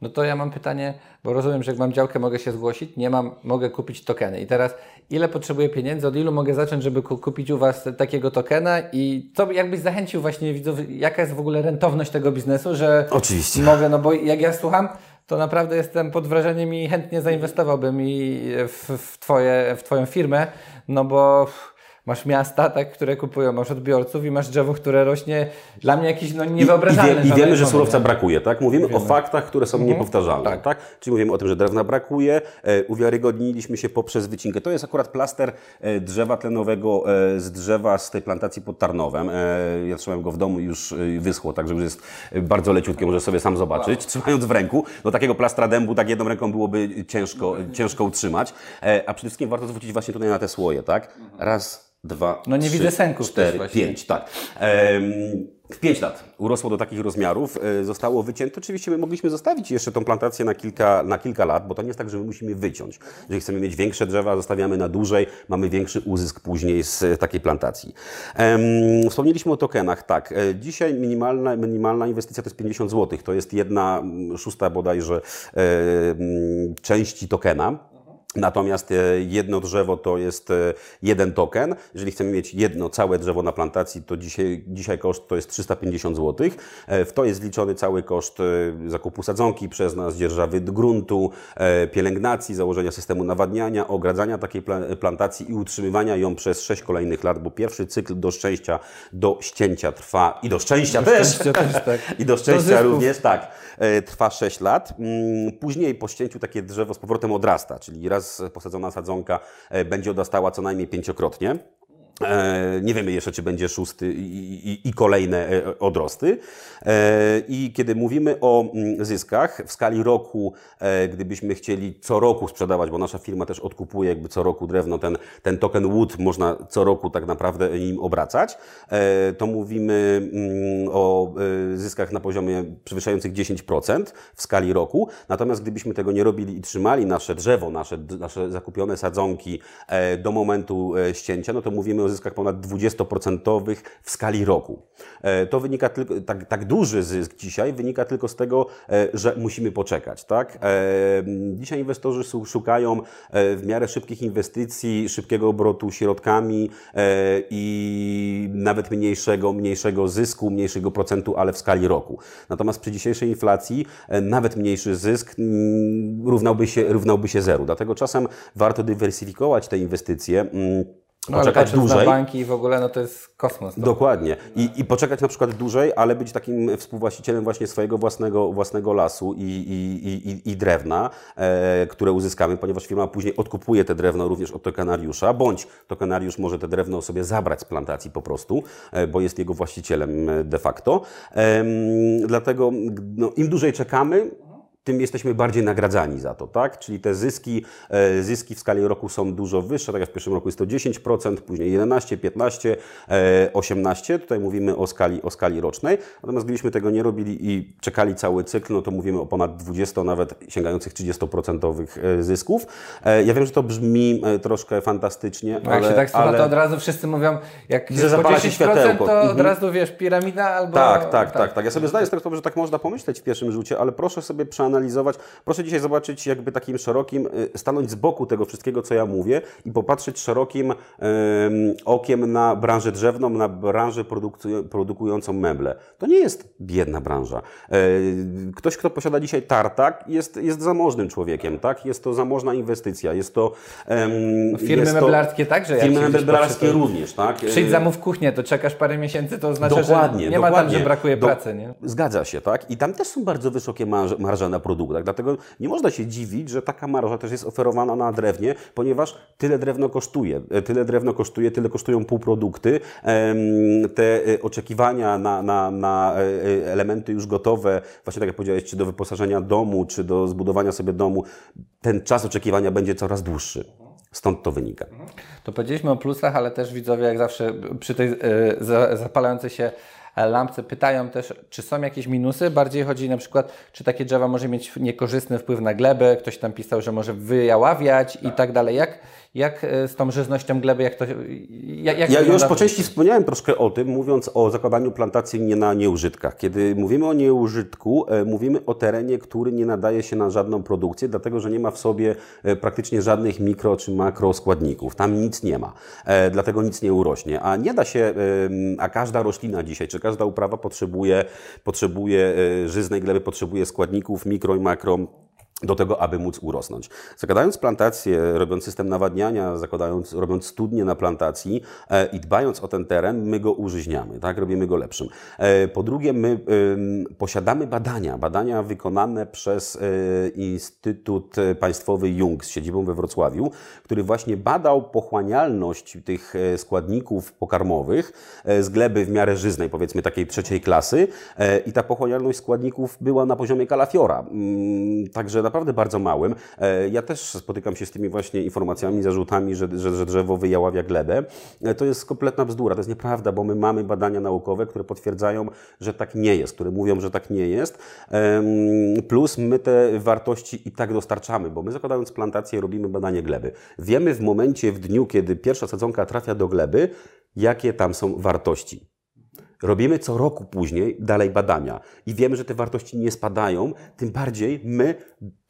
[SPEAKER 3] No to ja mam pytanie, bo rozumiem, że jak mam działkę, mogę się zgłosić, nie mam, mogę kupić tokeny. I teraz, ile potrzebuję pieniędzy, od ilu mogę zacząć, żeby kupić u Was takiego tokena i co jakbyś zachęcił właśnie widzów, jaka jest w ogóle rentowność tego biznesu, że
[SPEAKER 4] Oczywiście.
[SPEAKER 3] mogę, no bo jak ja słucham, to naprawdę jestem pod wrażeniem i chętnie zainwestowałbym i w, w, twoje, w Twoją firmę, no bo masz miasta, tak, które kupują, masz odbiorców i masz drzewo, które rośnie dla mnie jakiś no, niewyobrażalny.
[SPEAKER 4] I, i, wie, i wiemy, że surowca nie? brakuje, tak? Mówimy wiemy. o faktach, które są mhm. niepowtarzalne, tak. tak? Czyli mówimy o tym, że drewna brakuje, e, uwiarygodniliśmy się poprzez wycinkę. To jest akurat plaster e, drzewa tlenowego e, z drzewa z tej plantacji pod Tarnowem. E, ja trzymałem go w domu i już e, wyschło, także już jest bardzo leciutkie, może sobie sam zobaczyć. Wow. Trzymając w ręku, do takiego plastra dębu tak jedną ręką byłoby ciężko, ciężko utrzymać. E, a przede wszystkim warto zwrócić właśnie tutaj na te słoje, tak? Raz, dwa,
[SPEAKER 3] No nie
[SPEAKER 4] trzy,
[SPEAKER 3] widzę sęków
[SPEAKER 4] cztery, pięć, tak. w pięć lat urosło do takich rozmiarów, e, zostało wycięte. Oczywiście my mogliśmy zostawić jeszcze tą plantację na kilka, na kilka lat, bo to nie jest tak, że my musimy wyciąć. Jeżeli chcemy mieć większe drzewa, zostawiamy na dłużej, mamy większy uzysk później z takiej plantacji. wspomnieliśmy o tokenach, tak. E, dzisiaj minimalna, minimalna inwestycja to jest 50 zł. To jest jedna szósta bodajże części tokena. Natomiast e, jedno drzewo to jest e, jeden token. Jeżeli chcemy mieć jedno całe drzewo na plantacji, to dzisiaj, dzisiaj koszt to jest 350 zł. E, w to jest wliczony cały koszt zakupu sadzonki przez nas, dzierżawy gruntu, pielęgnacji, założenia systemu nawadniania, ogradzania takiej plantacji i utrzymywania ją przez 6 kolejnych lat, bo pierwszy cykl do szczęścia, do ścięcia trwa i do szczęścia
[SPEAKER 3] do
[SPEAKER 4] też,
[SPEAKER 3] szczęścia też tak.
[SPEAKER 4] i do szczęścia do również, tak, trwa 6 lat. Mm, później po ścięciu takie drzewo z powrotem odrasta, czyli raz raz posadzona sadzonka e, będzie odrastała co najmniej pięciokrotnie. E, nie wiemy jeszcze, czy będzie szósty i, kolejne e, odrosty. I kiedy mówimy o mm, zyskach w skali roku, gdybyśmy chcieli co roku sprzedawać, bo nasza firma też odkupuje jakby co roku drewno, ten, ten token wood można co roku tak naprawdę nim obracać, to mówimy mm, o zyskach na poziomie przewyższających 10% w skali roku. Natomiast gdybyśmy tego nie robili i trzymali nasze drzewo, nasze, nasze zakupione sadzonki do momentu ścięcia, no to mówimy o zyskach ponad 20% w skali roku. E, to wynika tylko, tak, tak duży zysk dzisiaj wynika tylko z tego, e, że musimy poczekać. Tak? E, dzisiaj inwestorzy szukają w miarę szybkich inwestycji, szybkiego obrotu środkami i nawet mniejszego, mniejszego zysku, mniejszego procentu, ale w skali roku. Natomiast przy dzisiejszej inflacji nawet mniejszy zysk równałby się, równałby się zeru. Dlatego czasem warto dywersyfikować te inwestycje.
[SPEAKER 3] No, poczekać dłużej. na banki i w ogóle no to jest kosmos. To.
[SPEAKER 4] Dokładnie. I, I poczekać na przykład dłużej, ale być takim współwłaścicielem właśnie swojego własnego, własnego lasu i, i, i, i drewna, e, które uzyskamy, ponieważ firma później odkupuje te drewno również od tokenariusza, bądź tokenariusz może te drewno sobie zabrać z plantacji po prostu, e, bo jest jego właścicielem e, de facto. E, dlatego no, im dłużej czekamy, tym jesteśmy bardziej nagradzani za to, tak? Czyli te zyski, e, zyski w skali roku są dużo wyższe, tak jak w pierwszym roku jest to 10%, później 11, 15, 18, tutaj mówimy o skali, o skali rocznej, natomiast gdybyśmy tego nie robili i czekali cały cykl, no to mówimy o ponad 20, nawet sięgających 30% e, zysków. E, ja wiem, że to brzmi troszkę fantastycznie,
[SPEAKER 3] no
[SPEAKER 4] ale...
[SPEAKER 3] Jak się tak słucha, ale... to od razu wszyscy mówią, jak
[SPEAKER 4] że zapala się światełko.
[SPEAKER 3] to od mhm. razu, wiesz, piramida albo...
[SPEAKER 4] Tak, tak, tak, tak, tak. Ja sobie zdaję z tego, że tak można pomyśleć w pierwszym rzucie, ale proszę sobie przeanalizować analizować. Proszę dzisiaj zobaczyć jakby takim szerokim, y, stanąć z boku tego wszystkiego, co ja mówię i popatrzeć szerokim okiem na branżę drzewną, na branżę produkującą meble. To nie jest biedna branża. E, ktoś, kto posiada dzisiaj tartak, jest, jest zamożnym człowiekiem, tak? Jest to zamożna inwestycja, jest to...
[SPEAKER 3] Um, firmy jest meblarskie to, także?
[SPEAKER 4] Firmy meblarskie to, również, tak?
[SPEAKER 3] Przyjdź zamów kuchnię, to czekasz parę miesięcy, to oznacza, dokładnie, że nie dokładnie. ma tam, że brakuje Do, pracy, nie?
[SPEAKER 4] Zgadza się, tak? I tam też są bardzo wysokie marże, marże na produktach. Dlatego nie można się dziwić, że taka marża też jest oferowana na drewnie, ponieważ tyle drewno kosztuje. E, tyle drewno kosztuje, tyle kosztują półprodukty. Te e, oczekiwania na, na, na e, elementy już gotowe, właśnie tak jak powiedziałeś, czy do wyposażenia domu, czy do zbudowania sobie domu, ten czas oczekiwania będzie coraz dłuższy. Stąd to wynika.
[SPEAKER 3] To powiedzieliśmy o plusach, ale też widzowie, jak zawsze przy tej zapalającej się lampce pytają też, czy są jakieś minusy. Bardziej chodzi na przykład, czy takie drzewa może mieć niekorzystny wpływ na glebę. Ktoś tam pisał, że może wyjaławiać i tak dalej. Jak, jak e, z tą żyznością gleby, jak to jak, jak
[SPEAKER 4] Ja już po części wspomniałem troszkę o tym, mówiąc o zakładaniu plantacji nie na nieużytkach. Kiedy mówimy o nieużytku, e, mówimy o terenie, który nie nadaje się na żadną produkcję, dlatego że nie ma w sobie e, praktycznie żadnych mikro czy makro składników. Tam nic nie ma, dlatego nic nie urośnie. A nie da się, a każda roślina dzisiaj, czy każda uprawa potrzebuje, potrzebuje żyznej gleby, potrzebuje składników mikro i makro do tego, aby móc urosnąć. Zakładając plantację, robiąc system nawadniania, zakładając, robiąc studnie na plantacji e, i dbając o ten teren, my go użyźniamy, tak? Robimy go lepszym. E, po drugie, my e, posiadamy badania, badania wykonane przez e, Instytut Państwowy Jung z siedzibą we Wrocławiu, który właśnie badał pochłanialność tych e, składników pokarmowych e, z gleby w miarę żyznej, powiedzmy takiej trzeciej klasy i ta pochłanialność składników była na poziomie kalafiora. Mm, także naprawdę bardzo małym. E, ja też spotykam się z tymi właśnie informacjami, zarzutami, że, że, że drzewo wyjaławia glebę. E, to jest kompletna bzdura, to jest nieprawda, bo my mamy badania naukowe, które potwierdzają, że tak nie jest, które mówią, że tak nie jest. Plus my te wartości i tak dostarczamy, bo my zakładając plantację robimy badanie gleby. Wiemy w momencie, w dniu, kiedy pierwsza sadzonka trafia do gleby, jakie tam są wartości. Robimy co roku później dalej badania i wiemy, że te wartości nie spadają, tym bardziej my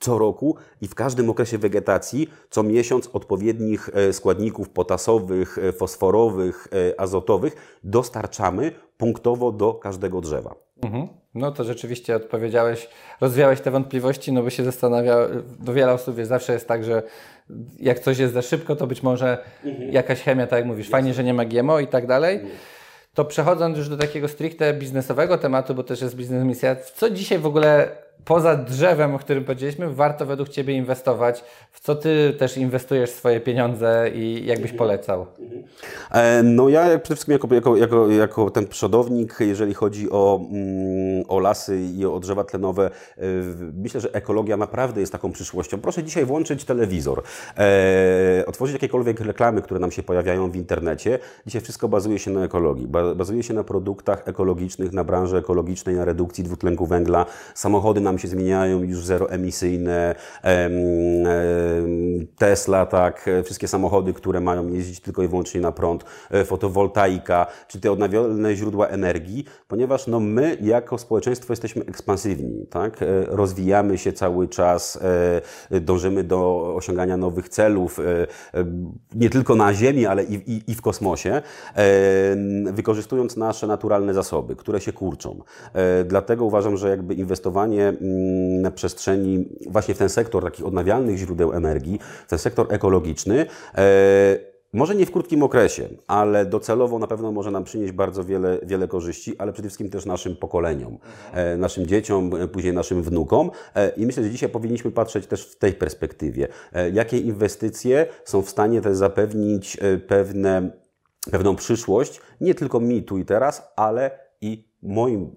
[SPEAKER 4] co roku i w każdym okresie wegetacji co miesiąc odpowiednich e, składników potasowych, e, fosforowych, e, azotowych dostarczamy punktowo do każdego drzewa.
[SPEAKER 3] Mhm. No to rzeczywiście odpowiedziałeś, rozwiałeś te wątpliwości, no bo się zastanawia, do wiele osób jest, zawsze jest tak, że jak coś jest za szybko, to być może mhm. jakaś chemia, tak jak mówisz, fajnie, że nie ma GMO i tak dalej. Mhm. To przechodząc już do takiego stricte biznesowego tematu, bo też jest biznes misja, co dzisiaj w ogóle poza drzewem, o którym powiedzieliśmy, warto według Ciebie inwestować? W co Ty też inwestujesz swoje pieniądze i jakbyś polecał?
[SPEAKER 4] E, no ja przede wszystkim jako, jako, jako, jako ten przodownik, jeżeli chodzi o, mm, o lasy i o drzewa tlenowe, e, myślę, że ekologia naprawdę jest taką przyszłością. Proszę dzisiaj włączyć telewizor, e, otworzyć jakiekolwiek reklamy, które nam się pojawiają w internecie. Dzisiaj wszystko bazuje się na ekologii. Bazuje się na produktach ekologicznych, na branży ekologicznej, na redukcji dwutlenku węgla. Samochody nam się zmieniają, już zeroemisyjne, Tesla, tak, wszystkie samochody, które mają jeździć tylko i wyłącznie na prąd, e, fotowoltaika, czy te odnawialne źródła energii, ponieważ no, my jako społeczeństwo jesteśmy ekspansywni, tak, e, rozwijamy się cały czas, e, dążymy do osiągania nowych celów, nie tylko na Ziemi, ale i, i, i w kosmosie, wykorzystując nasze naturalne zasoby, które się kurczą. Dlatego uważam, że jakby inwestowanie na przestrzeni właśnie w ten sektor takich odnawialnych źródeł energii, ten sektor ekologiczny, e, może nie w krótkim okresie, ale docelowo na pewno może nam przynieść bardzo wiele, wiele korzyści, ale przede wszystkim też naszym pokoleniom, e, naszym dzieciom, e, później naszym wnukom. I myślę, że dzisiaj powinniśmy patrzeć też w tej perspektywie. Jakie inwestycje są w stanie też zapewnić pewne, pewną przyszłość, nie tylko mi tu i teraz, ale i moim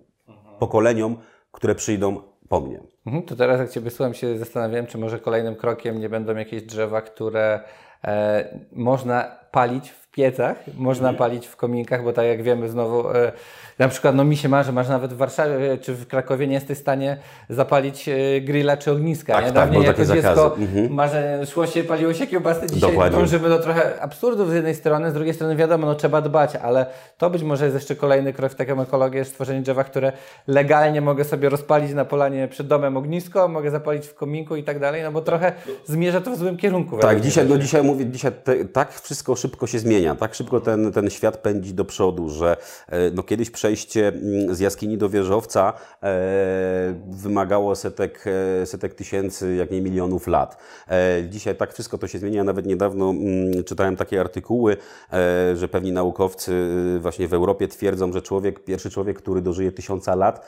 [SPEAKER 4] pokoleniom, które przyjdą po mnie.
[SPEAKER 3] Mhm, to teraz jak Cię wysłucham się zastanawiałem, czy może kolejnym krokiem nie będą jakieś drzewa, które e, można palić piecach, można mhm. palić w kominkach, bo tak jak wiemy znowu, e, na przykład no mi się marzy, masz nawet w Warszawie czy w Krakowie nie jesteś w stanie zapalić e, grilla czy ogniska.
[SPEAKER 4] Tak,
[SPEAKER 3] nie?
[SPEAKER 4] Tak,
[SPEAKER 3] Dawniej
[SPEAKER 4] jako
[SPEAKER 3] dziecko mhm. marzę, szło się, paliło się kiełbasy, dzisiaj Dokładnie. dążymy do trochę absurdów z jednej strony, z drugiej strony wiadomo, no trzeba dbać, ale to być może jest jeszcze kolejny krok w taką ekologię, stworzenie drzewa, które legalnie mogę sobie rozpalić na polanie przed domem ognisko, mogę zapalić w kominku i tak dalej, no bo trochę zmierza to w złym kierunku.
[SPEAKER 4] Tak, dzisiaj, no dzisiaj mówię, dzisiaj te, tak wszystko szybko się zmienia, tak szybko ten, ten świat pędzi do przodu, że e, no kiedyś przejście mm, z jaskini do wieżowca e, wymagało setek, e, setek tysięcy, jak nie milionów lat. E, dzisiaj tak wszystko to się zmienia. Nawet niedawno mm, czytałem takie artykuły, e, że pewni naukowcy e, właśnie w Europie twierdzą, że człowiek, pierwszy człowiek, który dożyje tysiąca lat,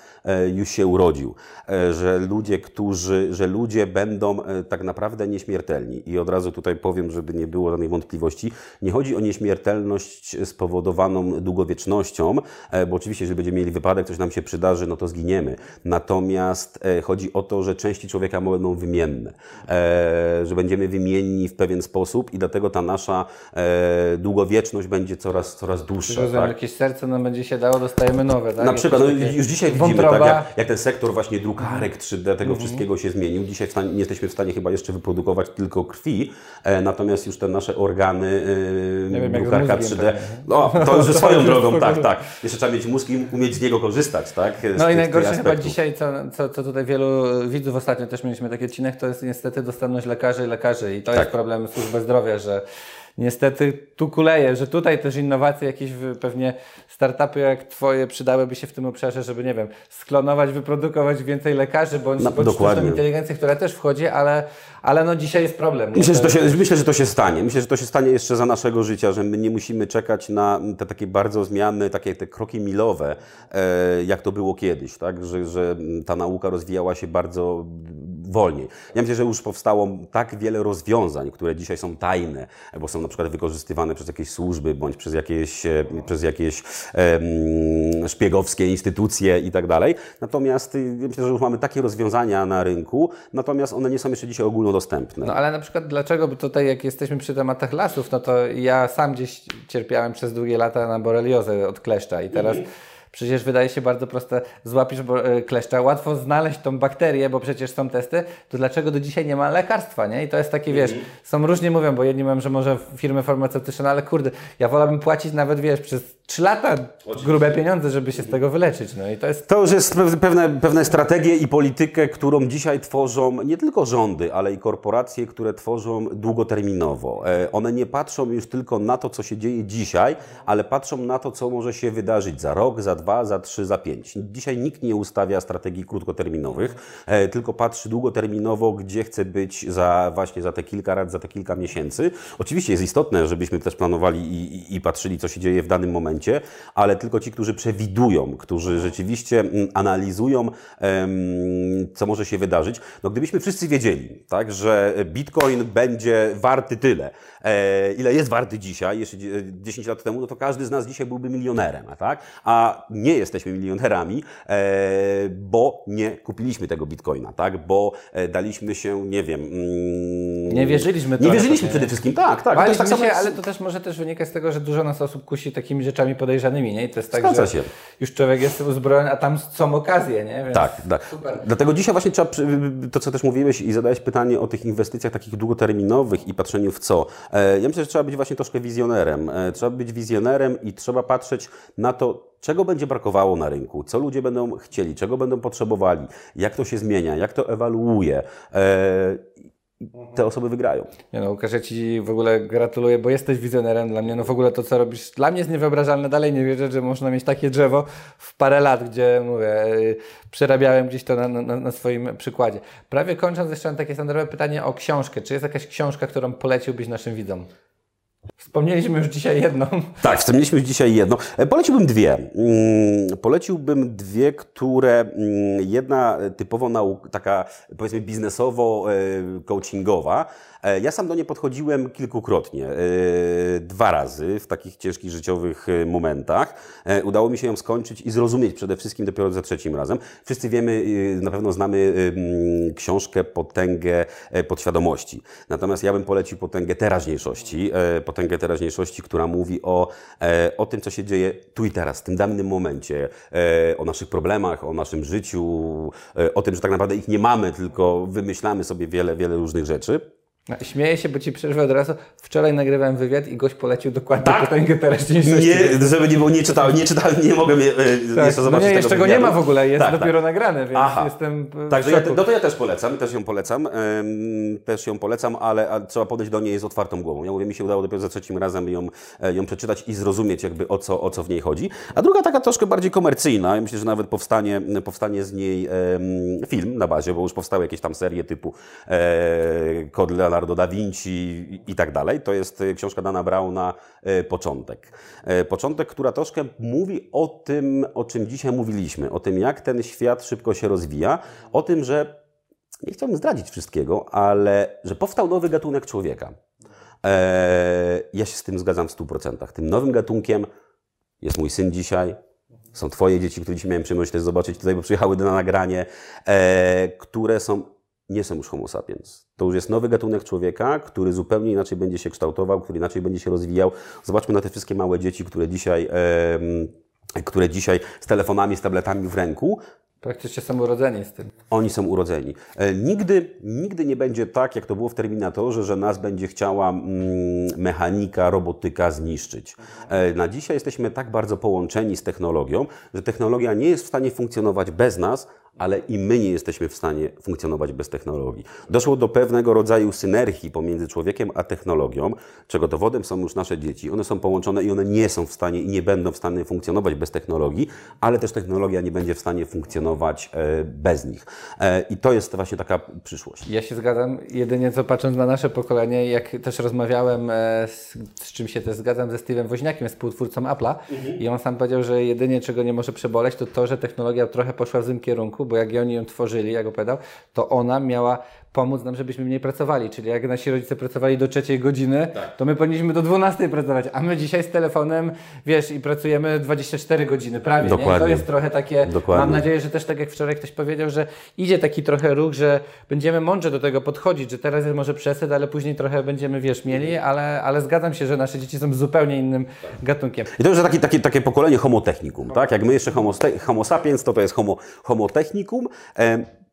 [SPEAKER 4] już się urodził. Że ludzie, którzy, że ludzie będą tak naprawdę nieśmiertelni. I od razu tutaj powiem, żeby nie było żadnej wątpliwości, nie chodzi o nieśmiertelność spowodowaną długowiecznością, e, bo oczywiście, jeżeli będziemy mieli wypadek, coś nam się przydarzy, no to zginiemy. Natomiast e, chodzi o to, że części człowieka będą wymienne, e, że będziemy wymienni w pewien sposób i dlatego ta nasza długowieczność będzie coraz, coraz dłuższa.
[SPEAKER 3] Rozumiem, tak? jakieś serce nam będzie się dało, dostajemy nowe, tak?
[SPEAKER 4] Na przykład, no, już dzisiaj widzimy, tak, jak, jak, ten sektor właśnie drukarek 3D, tego mhm. wszystkiego się zmienił. Dzisiaj stanie, nie jesteśmy w stanie chyba jeszcze wyprodukować tylko krwi, natomiast już te nasze organy
[SPEAKER 3] nie wiem, drukarka 3D.
[SPEAKER 4] No, to już swoją drogą, tak, tak. Jeszcze trzeba mieć mózg i umieć z niego korzystać, tak?
[SPEAKER 3] Z no i najgorsze chyba dzisiaj, co, co, co tutaj wielu widzów ostatnio też mieliśmy taki odcinek, to jest niestety dostępność lekarzy i lekarzy i to tak. jest problem służby zdrowia, że niestety tu kuleje, że tutaj też innowacje, jakieś pewnie startupy jak Twoje przydałyby się w tym obszarze, żeby, nie wiem, sklonować, wyprodukować więcej lekarzy, bądź, no, bądź sztuczną inteligencję, która też wchodzi, ale, ale no dzisiaj jest problem.
[SPEAKER 4] Myślę, że to się, myślę, że to się stanie. Myślę, że to się stanie jeszcze za naszego życia, że my nie musimy czekać na te takie bardzo zmiany, takie te kroki milowe, e, jak to było kiedyś, tak? Że, że ta nauka rozwijała się bardzo wolniej. Ja myślę, że już powstało tak wiele rozwiązań, które dzisiaj są tajne, bo są na przykład wykorzystywane przez jakieś służby, bądź przez jakieś, e, przez jakieś szpiegowskie instytucje i tak dalej. Natomiast y, myślę, że już mamy takie rozwiązania na rynku, natomiast one nie są jeszcze dzisiaj ogólnodostępne.
[SPEAKER 3] No ale na przykład dlaczego by tutaj, jak jesteśmy przy tematach lasów, no to ja sam gdzieś cierpiałem przez długie lata na boreliozę od kleszcza i teraz Przecież wydaje się bardzo proste, złapisz e, kleszcza, łatwo znaleźć tą bakterię, bo przecież są testy, to dlaczego do dzisiaj nie ma lekarstwa, nie? I to jest takie, wiesz, mhm. są różnie mówią, bo jedni mówią, że może firmy farmaceutyczne, no ale kurde, ja wolałbym płacić nawet, wiesz, przez 3 lata Oczywiście. grube pieniądze, żeby się z tego wyleczyć. No i to jest...
[SPEAKER 4] To już jest pewne, pewne strategie i politykę, którą dzisiaj tworzą nie tylko rządy, ale i korporacje, które tworzą długoterminowo. E, one nie patrzą już tylko na to, co się dzieje dzisiaj, ale patrzą na to, co może się wydarzyć za rok, za dwa, za trzy, za pięć. Dzisiaj nikt nie ustawia strategii krótkoterminowych, e, tylko patrzy długoterminowo, gdzie chce być za właśnie za te kilka lat, za te kilka miesięcy. Oczywiście jest istotne, żebyśmy też planowali i, i, i patrzyli, co się dzieje w danym momencie, ale tylko ci, którzy przewidują, którzy rzeczywiście mm, analizują, co może się wydarzyć. No gdybyśmy wszyscy wiedzieli, tak, że Bitcoin będzie warty tyle, ile jest warty dzisiaj, jeszcze 10 lat temu, no to każdy z nas dzisiaj byłby milionerem, tak? A nie jesteśmy milionerami, e, bo nie kupiliśmy tego Bitcoina, tak? Bo e, daliśmy się, nie wiem... Mm,
[SPEAKER 3] nie wierzyliśmy.
[SPEAKER 4] Nie wierzyliśmy przede wszystkim, tak, tak.
[SPEAKER 3] To tak się, ale to też może też wynika z tego, że dużo nas osób kusi takimi rzeczami podejrzanymi, nie? I to jest tak, Zgadza że się. już człowiek jest uzbrojony, a tam są okazje, nie?
[SPEAKER 4] Więc tak, tak. Super. Dlatego dzisiaj właśnie trzeba, to co też mówiłeś i zadałeś pytanie o tych inwestycjach takich długoterminowych i patrzeniu w co. E, ja myślę, że trzeba być właśnie troszkę wizjonerem. E, trzeba być wizjonerem i trzeba patrzeć na to, czego będzie brakowało na rynku, co ludzie będą chcieli, czego będą potrzebowali, jak to się zmienia, jak to ewaluuje. E, te osoby wygrają.
[SPEAKER 3] Nie no, Łukasz, ja Ci w ogóle gratuluję, bo jesteś wizjonerem dla mnie. No w ogóle to, co robisz, dla mnie jest niewyobrażalne. Dalej nie wierzę, że można mieć takie drzewo w parę lat, gdzie, mówię, y, przerabiałem gdzieś to na, na, na swoim przykładzie. Prawie kończąc, jeszcze mam takie standardowe pytanie o książkę. Czy jest jakaś książka, którą poleciłbyś naszym widzom? Wspomnieliśmy już dzisiaj jedną.
[SPEAKER 4] Tak, wspomnieliśmy już dzisiaj jedną. E, poleciłbym dwie. Mm, poleciłbym dwie, które mm, jedna typowo nauk, taka powiedzmy biznesowo-coachingowa, E, ja sam do niej podchodziłem kilkukrotnie, e, dwa razy w takich ciężkich życiowych e, momentach. Udało mi się ją skończyć i zrozumieć przede wszystkim dopiero za trzecim razem. Wszyscy wiemy, na pewno znamy książkę Potęgę podświadomości. Natomiast ja bym polecił Potęgę teraźniejszości, Potęgę teraźniejszości, która mówi o, o tym, co się dzieje tu i teraz, w tym danym momencie, o naszych problemach, o naszym życiu, o tym, że tak naprawdę ich nie mamy, tylko wymyślamy sobie wiele, wiele różnych rzeczy.
[SPEAKER 3] Śmieję się, bo ci przerwę od razu. Wczoraj nagrywałem wywiad i gość polecił dokładnie tak? potęgę teraźniejszości.
[SPEAKER 4] Nie, żeby nie było, nie czytałem, nie czytałem, nie mogę je, tak. jeszcze zobaczyć no
[SPEAKER 3] nie, jeszcze
[SPEAKER 4] go
[SPEAKER 3] nie ma w ogóle, jest tak, dopiero tak. nagrane, więc Aha. jestem
[SPEAKER 4] Także ja, no to ja też polecam, też ją polecam, też ją polecam, ale trzeba podejść do niej z otwartą głową. Ja mówię, mi się udało dopiero za trzecim razem ją, e, ją przeczytać i zrozumieć jakby o co, o co w niej chodzi. A druga taka troszkę bardziej komercyjna, ja myślę, że nawet powstanie, powstanie z niej film na bazie, bo już powstały jakieś tam serie typu e, Kod Leonardo da Vinci, i, tak dalej. To jest y, książka Dana Brauna y, Początek. Y, początek, która troszkę mówi o tym, o czym dzisiaj mówiliśmy, o tym, jak ten świat szybko się rozwija, o tym, że nie chciałbym zdradzić wszystkiego, ale że powstał nowy gatunek człowieka. E, ja się z tym zgadzam w 100%. Tym nowym gatunkiem jest mój syn dzisiaj, są Twoje dzieci, które dzisiaj miałem przyjemność też zobaczyć tutaj, bo przyjechały na nagranie, e, które są nie są już homo sapiens. To już jest nowy gatunek człowieka, który zupełnie inaczej będzie się kształtował, który inaczej będzie się rozwijał. Zobaczmy na te wszystkie małe dzieci, które dzisiaj, e, które dzisiaj z telefonami, z tabletami w ręku,
[SPEAKER 3] Praktycznie są urodzeni z tym.
[SPEAKER 4] Oni są urodzeni. E, nigdy, nigdy nie będzie tak, jak to było w Terminatorze, że nas będzie chciała mm, mechanika, robotyka zniszczyć. E, na dzisiaj jesteśmy tak bardzo połączeni z technologią, że technologia nie jest w stanie funkcjonować bez nas, ale i my nie jesteśmy w stanie funkcjonować bez technologii. Doszło do pewnego rodzaju synergii pomiędzy człowiekiem a technologią, czego dowodem są już nasze dzieci. One są połączone i one nie są w stanie i nie będą w stanie funkcjonować bez technologii, ale też technologia nie będzie w stanie funkcjonować e, bez nich. E, I to jest właśnie taka przyszłość.
[SPEAKER 3] Ja się zgadzam, jedynie co patrząc na nasze pokolenie, jak też rozmawiałem, e, z, z czym się też zgadzam, ze Steve'em Woźniakiem, współtwórcą Apple'a mhm. i on sam powiedział, że jedynie czego nie może przeboleć, to to, że technologia trochę poszła w złym kierunku, bo jak oni ją tworzyli, jak opowiadał, to ona miała pomóc nam, żebyśmy mniej pracowali. Czyli jak nasi rodzice pracowali do trzeciej godziny, to my powinniśmy do 12 pracować, a my dzisiaj z telefonem, wiesz, i pracujemy 24 godziny prawie. Nie? To
[SPEAKER 4] Dokładnie.
[SPEAKER 3] jest trochę takie,
[SPEAKER 4] Dokładnie.
[SPEAKER 3] mam nadzieję, że też tak jak wczoraj ktoś powiedział, że idzie taki trochę ruch, że będziemy mądrze do tego podchodzić, że teraz jest może przesyt, ale później trochę będziemy, wiesz, mieli, ale, ale zgadzam się, że nasze dzieci są zupełnie innym gatunkiem.
[SPEAKER 4] I to już taki, taki, takie pokolenie homo technicum, tak? Jak my jeszcze homo, homo sapiens, to to jest homo, homo technicum. E,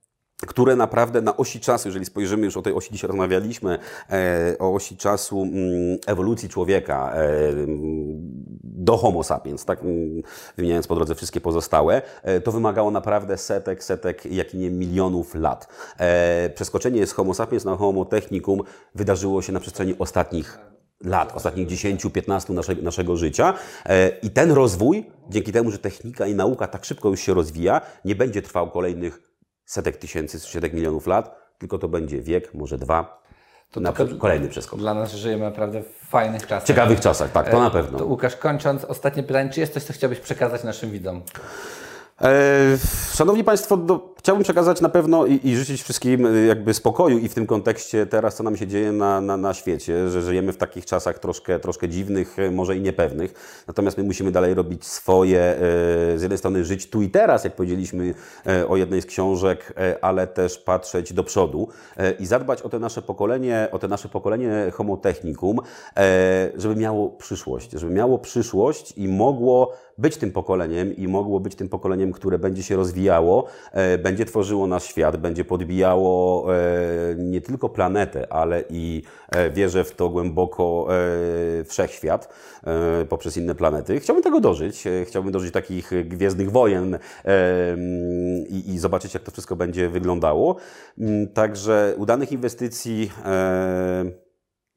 [SPEAKER 4] które naprawdę na osi czasu, jeżeli spojrzymy już o tej osi dzisiaj rozmawialiśmy, e, o osi czasu mm, ewolucji człowieka e, mm, do homo sapiens, tak, mm, wymieniając po drodze wszystkie pozostałe, e, to wymagało naprawdę setek, setek, jak i nie milionów lat. E, przeskoczenie z homo sapiens na homo technicum wydarzyło się na przestrzeni ostatnich lat, ostatnich 10-15 naszego, naszego życia. E, I ten rozwój, dzięki temu, że technika i nauka tak szybko już się rozwija, nie będzie trwał kolejnych setek tysięcy, setek milionów lat, tylko to będzie wiek, może dwa, to na
[SPEAKER 3] tylko-
[SPEAKER 4] kolejny przeskok.
[SPEAKER 3] Dla nas żyjemy naprawdę w fajnych czasach.
[SPEAKER 4] W ciekawych czasach, tak, to na pewno.
[SPEAKER 3] To Łukasz, kończąc, ostatnie pytanie, czy jest coś, co chciałbyś przekazać naszym widzom?
[SPEAKER 4] E, Szanowni Państwo, do, chciałbym przekazać na pewno i, i życzyć wszystkim e, jakby spokoju i w tym kontekście teraz, co nam się dzieje na, na, na świecie, że żyjemy w takich czasach troszkę, troszkę dziwnych, e, może i niepewnych. Natomiast my musimy dalej robić swoje, e, z jednej strony żyć tu i teraz, jak powiedzieliśmy o jednej z książek, ale też patrzeć do przodu i zadbać o te nasze pokolenie, o te nasze pokolenie homo technicum, żeby miało przyszłość, żeby miało przyszłość i mogło być tym pokoleniem i mogło być tym pokoleniem, które będzie się rozwijało, e, będzie tworzyło nasz świat, będzie podbijało e, nie tylko planetę, ale i e, wierzę w to głęboko e, wszechświat poprzez inne planety. Chciałbym tego dożyć. Chciałbym dożyć takich gwiezdnych wojen i, zobaczyć, jak to wszystko będzie wyglądało. Mm, Także udanych inwestycji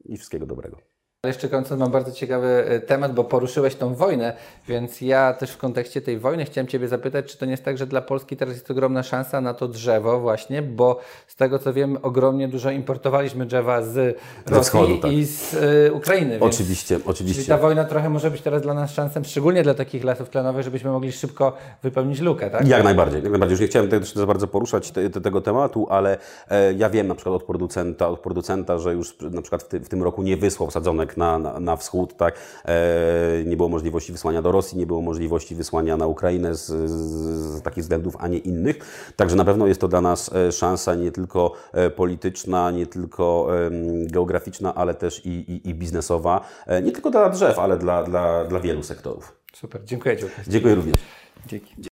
[SPEAKER 4] i wszystkiego dobrego.
[SPEAKER 3] Ale Jeszcze kończąc, mam bardzo ciekawy e, temat, bo poruszyłeś tą wojnę, więc ja też w kontekście tej wojny chciałem Ciebie zapytać, czy to nie jest tak, że dla Polski teraz jest ogromna szansa na to drzewo właśnie, bo z tego co wiem, ogromnie dużo importowaliśmy drzewa z Rosji
[SPEAKER 4] wschodu, tak.
[SPEAKER 3] i z e, Ukrainy. Więc,
[SPEAKER 4] Oczywiście,
[SPEAKER 3] Czyli
[SPEAKER 4] oczywiście.
[SPEAKER 3] ta wojna trochę może być teraz dla nas szansą, szczególnie dla takich lasów tlenowych, żebyśmy mogli szybko wypełnić lukę, tak?
[SPEAKER 4] Jak najbardziej, jak najbardziej. Już nie chciałem też za bardzo poruszać te, te, tego tematu, ale e, ja wiem na przykład od producenta, od producenta, że już na przykład w, ty, w tym roku nie wysłał sadzonek na, na, na wschód, tak? E, nie było możliwości wysłania do Rosji, nie było możliwości wysłania na Ukrainę z, z, z takich względów, a nie innych. Także na pewno jest to dla nas e, szansa nie tylko e, polityczna, nie tylko geograficzna, ale też i, i, i biznesowa. E, nie tylko dla drzew, ale dla, dla, dla wielu sektorów.
[SPEAKER 3] Super, dziękuję Ci.
[SPEAKER 4] Dziękuję również.
[SPEAKER 3] Dzięki.